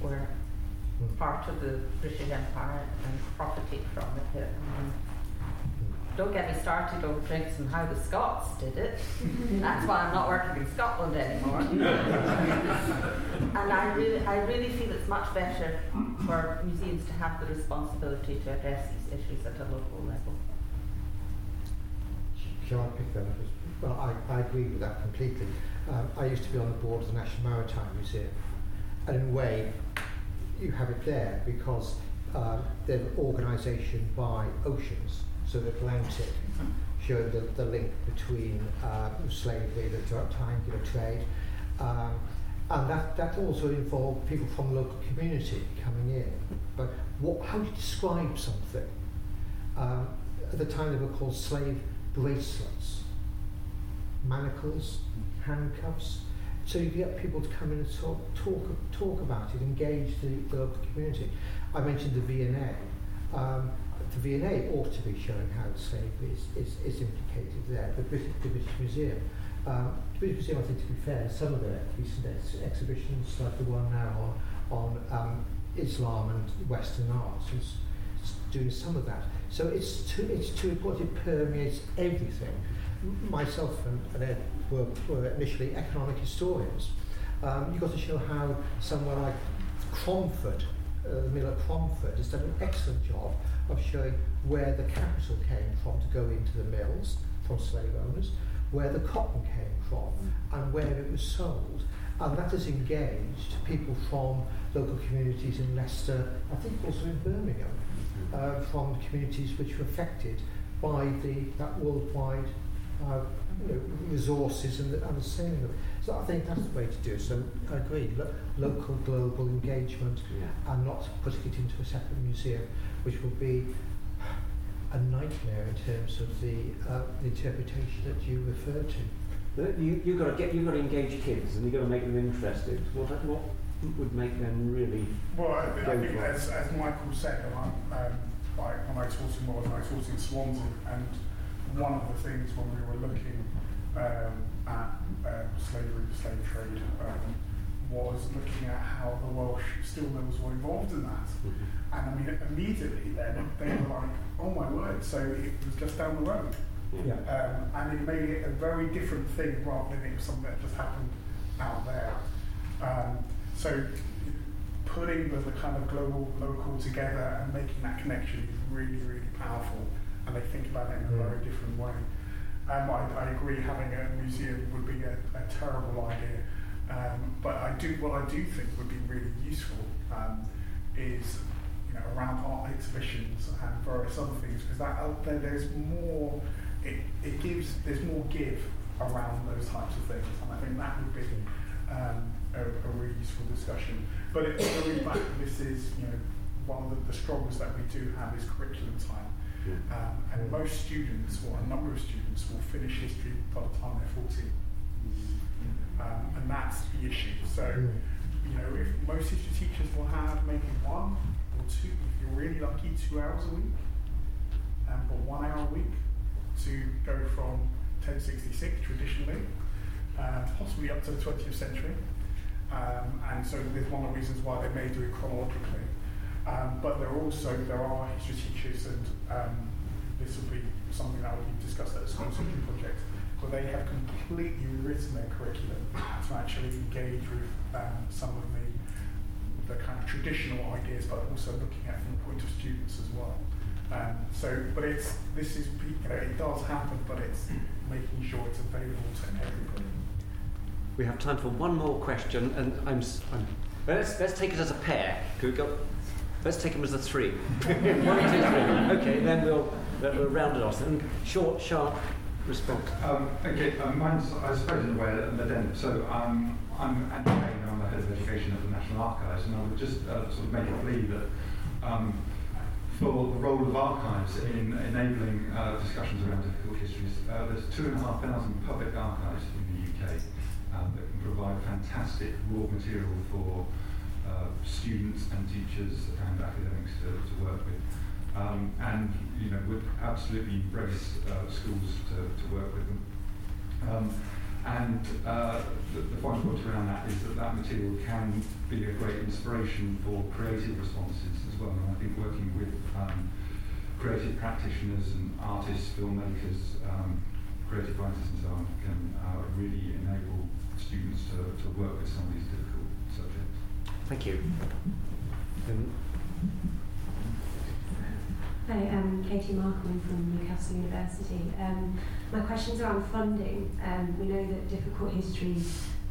were part of the British Empire and profited from it. And don't get me started on drinks and how the Scots did it. That's why I'm not working in Scotland anymore. and I really, I really feel it's much better for museums to have the responsibility to address these issues at a local level. Shall I pick that up? Well, I, I agree with that completely. Um, I used to be on the board of the National Maritime Museum, and in a way, you have it there because uh, they're an organisation by oceans so the Atlantic, showed the, the link between uh, slavery, the triangular trade. Um, and that, that also involved people from the local community coming in. But what, how do you describe something? Um, at the time they were called slave bracelets, manacles, handcuffs. So you get people to come in and talk, talk, talk about it, engage the, the local community. I mentioned the V&A. Um, the V&A ought to be showing how slavery is, is, is implicated there, the British, the British Museum. Um, the British Museum, I think, to be fair, some of their recent ex exhibitions, like the one now on, on um, Islam and Western art, is doing some of that. So it's too, it's too important, it permeates everything. Myself and, and Ed were, were initially economic historians. Um, you've got to show how somewhere like Cromford, uh, the mill at Cromford, has done an excellent job of showing where the capital came from to go into the mills from slave owners, where the cotton came from, and where it was sold. And that has engaged people from local communities in Leicester, I think also in Birmingham, mm-hmm. uh, from communities which were affected by the, that worldwide uh, you know, resources and the, and the selling them. So I think that's the way to do it. So I agree, lo local, global engagement yeah. and not putting it into a separate museum. Which will be a nightmare in terms of the, uh, the interpretation that you refer to. You, you've got to get, you've got to engage kids and you've got to make them interested. What, what would make them really Well, I, I think as, as Michael said, um, like when I taught in Wales, I taught in Swansea, and one of the things when we were looking um, at um, slavery, and slave trade, um, was looking at how the Welsh still members were involved in that. Mm -hmm. And I mean, immediately then they were like, oh my word, so it was just down the road. Yeah. Um, and it made it a very different thing rather than it was something that just happened out there. Um, so putting the, the kind of global, local together and making that connection is really, really powerful. And they think about it in a very different way. Um, I, I agree having a museum would be a, a terrible idea. Um, but I do what I do think would be really useful um, is you know around art exhibitions and various other things because that uh, there, there's more it, it gives there's more give around those types of things and I think that would be um, a, a really useful discussion. But it's really back this is you know one of the, the struggles that we do have is curriculum time. Um, and most students, or a number of students, will finish history by the time they're 14. Um, and that's the issue. So, you know, if most history teachers will have maybe one or two, if you're really lucky, two hours a week, um, but one hour a week to go from 1066 traditionally, uh, possibly up to the 20th century. Um, and so there's one of the reasons why they may do it chronologically. Um, but there are also there are history teachers, and um, this will be something that will be discussed at the school project but they have completely rewritten their curriculum to actually engage with um, some of the the kind of traditional ideas, but also looking at from the point of students as well. Um, so, but it's this is you know it does happen, but it's making sure it's available to everybody. We have time for one more question, and I'm. I'm let's let's take it as a pair. Could we go? Let's take them as a three. one, two, three. Okay, then we'll we'll round it off. And short, sharp response? Um, okay, um, mine's, I suppose, in a way, an addendum. So um, I'm Andy Payne, I'm the head of education at the National Archives, and I would just uh, sort of make a plea that um, for the role of archives in enabling uh, discussions around difficult histories, uh, there's two and a half thousand public archives in the UK um, that can provide fantastic raw material for uh, students and teachers and academics to, to work with um, and you know would absolutely embrace uh, schools to, to work with them. Um, and uh, the, the final point around that is that that material can be a great inspiration for creative responses as well. And I think working with um, creative practitioners and artists, filmmakers, um, creative writers and so on can uh, really enable students to, to work with some of these difficult subjects. Thank you. Um, Hi, I'm Katie Markham from Newcastle University. Um, my question's around funding. Um, we know that difficult history,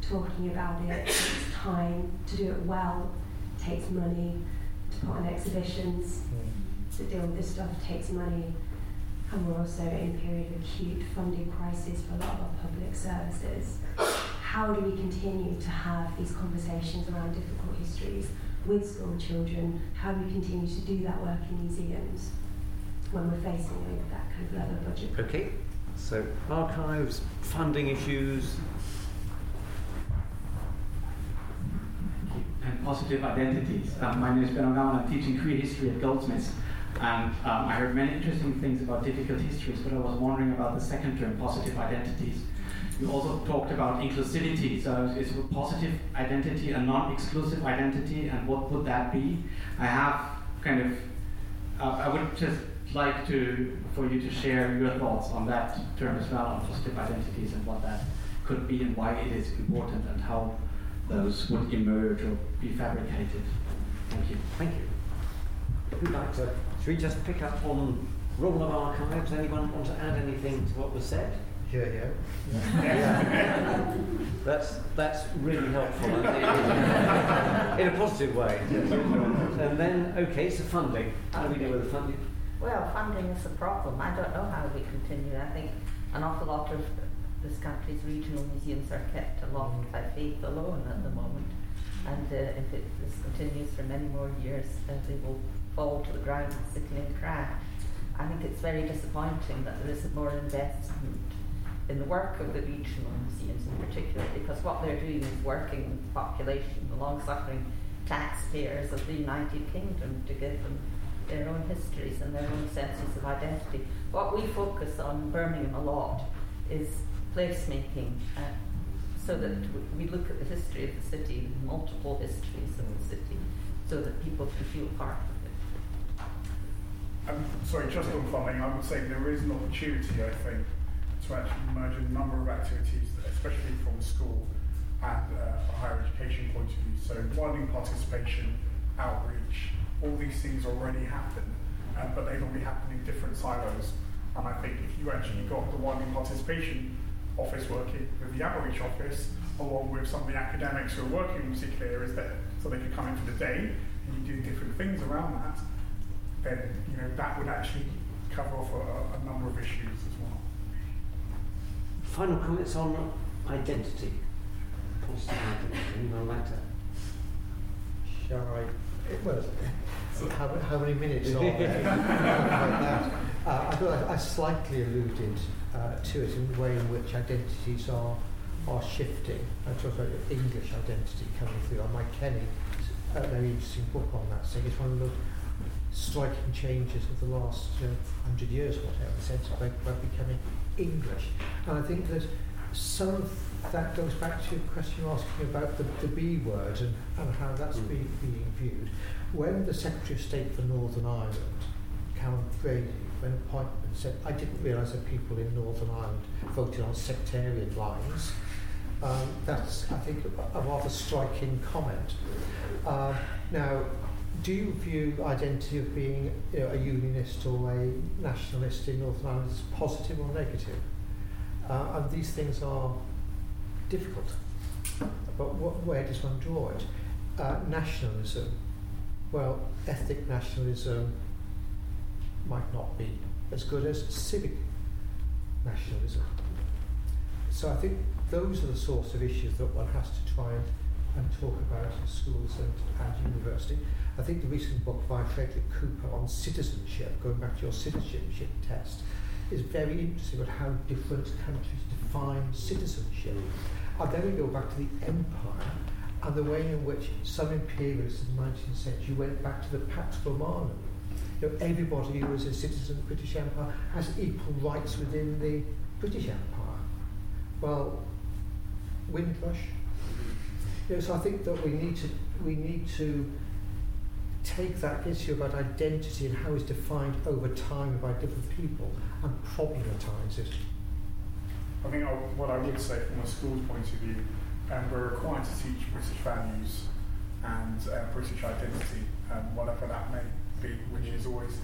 talking about it, takes time to do it well, takes money to put on exhibitions, to deal with this stuff takes money. and we're also in a period of acute funding crisis for a lot of our public services. How do we continue to have these conversations around difficult histories with school children? How do we continue to do that work in museums when we're facing that kind of level of budget? Okay, so archives, funding issues. And positive identities. Um, my name is Ben O'Gowan. I'm teaching queer history at Goldsmiths. And um, I heard many interesting things about difficult histories, but I was wondering about the second term, positive identities. You also talked about inclusivity. So is a positive identity a non-exclusive identity, and what would that be? I have kind of, uh, I would just like to for you to share your thoughts on that term as well, on positive identities and what that could be and why it is important and how those would emerge or be fabricated. Thank you. Thank you. Who'd like to should we just pick up on role of archives? Anyone want to add anything to what was said? Here, yeah. yeah. that's that's really helpful in a positive way. and then, okay, so funding. How do we deal with the funding? Well, funding is a problem. I don't know how we continue. I think an awful lot of this country's regional museums are kept aloft by faith alone at the moment. And uh, if it, this continues for many more years, uh, they will fall to the ground and sickening crash. I think it's very disappointing that there isn't more investment in the work of the regional museums in particular, because what they're doing is working with the population, the long-suffering taxpayers of the United Kingdom to give them their own histories and their own senses of identity. What we focus on in Birmingham a lot is placemaking, uh, so that we look at the history of the city, multiple histories of the city, so that people can feel part of um, sorry, just on funding, I would say there is an opportunity, I think, to actually merge a number of activities, especially from school and uh, a higher education point of view. So widening participation, outreach, all these things already happen, uh, but they normally happen in different silos. And I think if you actually got the widening participation office working with the outreach office, along with some of the academics who are working in particular areas there, so they could come in for the day and you do different things around that, then you know that would actually cover off a, a number of issues as well. Final comments on identity. Anyone like to? Shall I? How, how many minutes are there? like. Uh, I thought I, I slightly alluded uh, to it in the way in which identities are are shifting. I talked about English identity coming through. On Mike Kenny, a very interesting book on that. So it's one of the striking changes of the last you know, 100 years whatever, the sense of about becoming English. And I think that some of that goes back to your question you're asking about the, the B word and, and how that's mm. being, being viewed. When the Secretary of State for Northern Ireland, Karen Bradley, when appointment said, I didn't realise that people in Northern Ireland voted on sectarian lines. Um, that's, I think, a, a rather striking comment. Uh, now, do you view identity of being you know, a unionist or a nationalist in Northern Ireland as positive or negative? Uh, and these things are difficult. But what, where does one draw it? Uh, nationalism. Well, ethnic nationalism might not be as good as civic nationalism. So I think those are the sorts of issues that one has to try and, and talk about in schools and, and university. I think the recent book by Frederick Cooper on citizenship, going back to your citizenship test, is very interesting about how different countries define citizenship. And then we go back to the empire and the way in which some imperialists in the 19th century went back to the Pax Romanum. You know, everybody who was a citizen of the British Empire has equal rights within the British Empire. Well, Windrush. You know, so I think that we need to we need to take that issue about identity and how it's defined over time by different people and problematise it. I think I, what I would say from a school's point of view, um, we're required to teach British values and uh, British identity, um, whatever that may be, which is always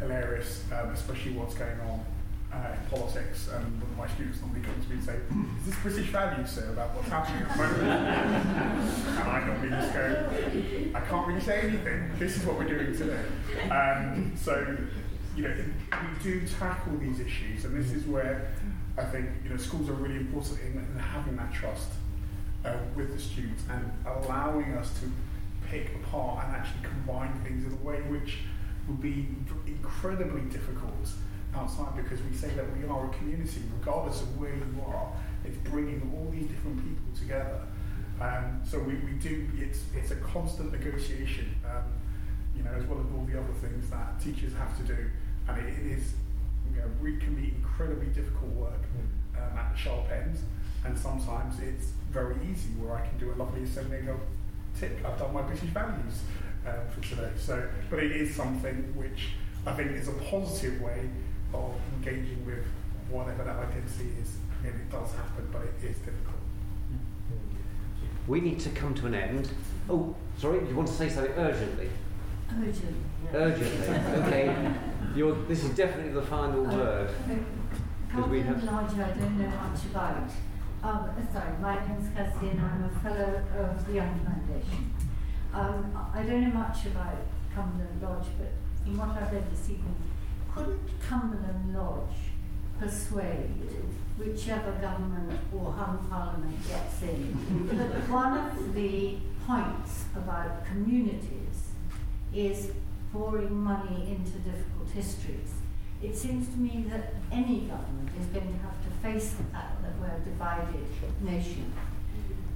hilarious, um, especially what's going on uh, in politics, and my students normally come to me and say, "Is this British values, sir, about what's happening at the moment?" and I normally just go, "I can't really say anything. This is what we're doing today." Um, so, you know, we do tackle these issues, and this is where I think you know schools are really important in, in having that trust uh, with the students and allowing us to pick apart and actually combine things in a way which would be incredibly difficult outside because we say that we are a community, regardless of where you are. It's bringing all these different people together. Um, so we, we do, it's, it's a constant negotiation, um, you know, as well as all the other things that teachers have to do. And it, it is, you know, it can be incredibly difficult work um, at the sharp ends. And sometimes it's very easy where I can do a lovely assembly and go, tick, I've done my British values um, for today. So, but it is something which I think is a positive way of engaging with whatever that identity is. And it does happen, but it is difficult. We need to come to an end. Oh, sorry, you want to say something urgently? Urgent. Urgently. Okay. You're, this is definitely the final Uh, word. Because we have. Large, I don't know much about. Um, sorry, my name is Kirsty and I'm a fellow of the Young Foundation. Um, I don't know much about Cumberland Lodge, but from what I've read this evening, couldn't Cumberland Lodge persuade whichever government or hung parliament gets in that one of the points about communities is pouring money into difficult histories? It seems to me that any government is going to have to face the fact that we're a divided nation.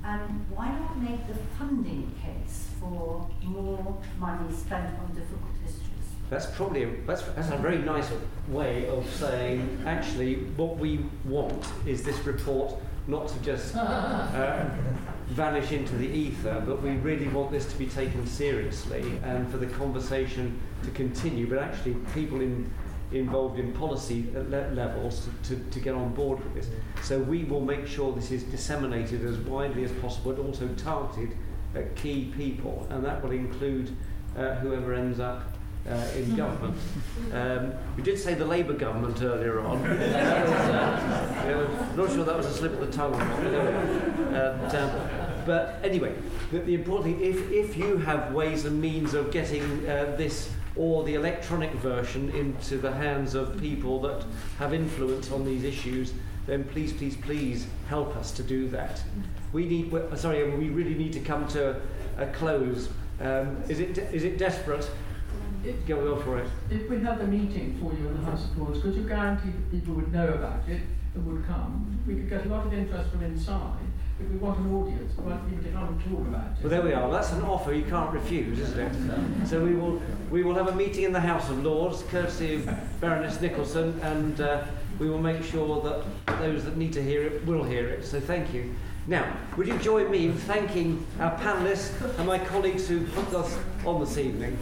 And why not make the funding case for more money spent on difficult histories? That's probably a, that's, that's a very nice way of saying actually what we want is this report not to just uh, vanish into the ether, but we really want this to be taken seriously and for the conversation to continue. But actually, people in, involved in policy le- levels to, to, to get on board with this. So we will make sure this is disseminated as widely as possible, but also targeted at key people, and that will include uh, whoever ends up uh, in government. Um, we did say the Labour government earlier on. Was, uh, you know, not sure that was a slip of the tongue but anyway. And, um, but anyway, the, the important thing, if, if you have ways and means of getting uh, this or the electronic version into the hands of people that have influence on these issues, then please, please, please help us to do that. We need, sorry, we really need to come to a close. Um, is, it, is it desperate? Go, go for it. If we had a meeting for you in the House of Lords, could you guarantee that people would know about it and would come? We could get a lot of interest from inside. If we want an audience, we want people to come and talk about it. Well, there we are. That's an offer you can't refuse, isn't it? So we will, we will have a meeting in the House of Lords, courtesy of Baroness Nicholson, and uh, we will make sure that those that need to hear it will hear it. So thank you. Now, would you join me in thanking our panellists and my colleagues who put us on this evening?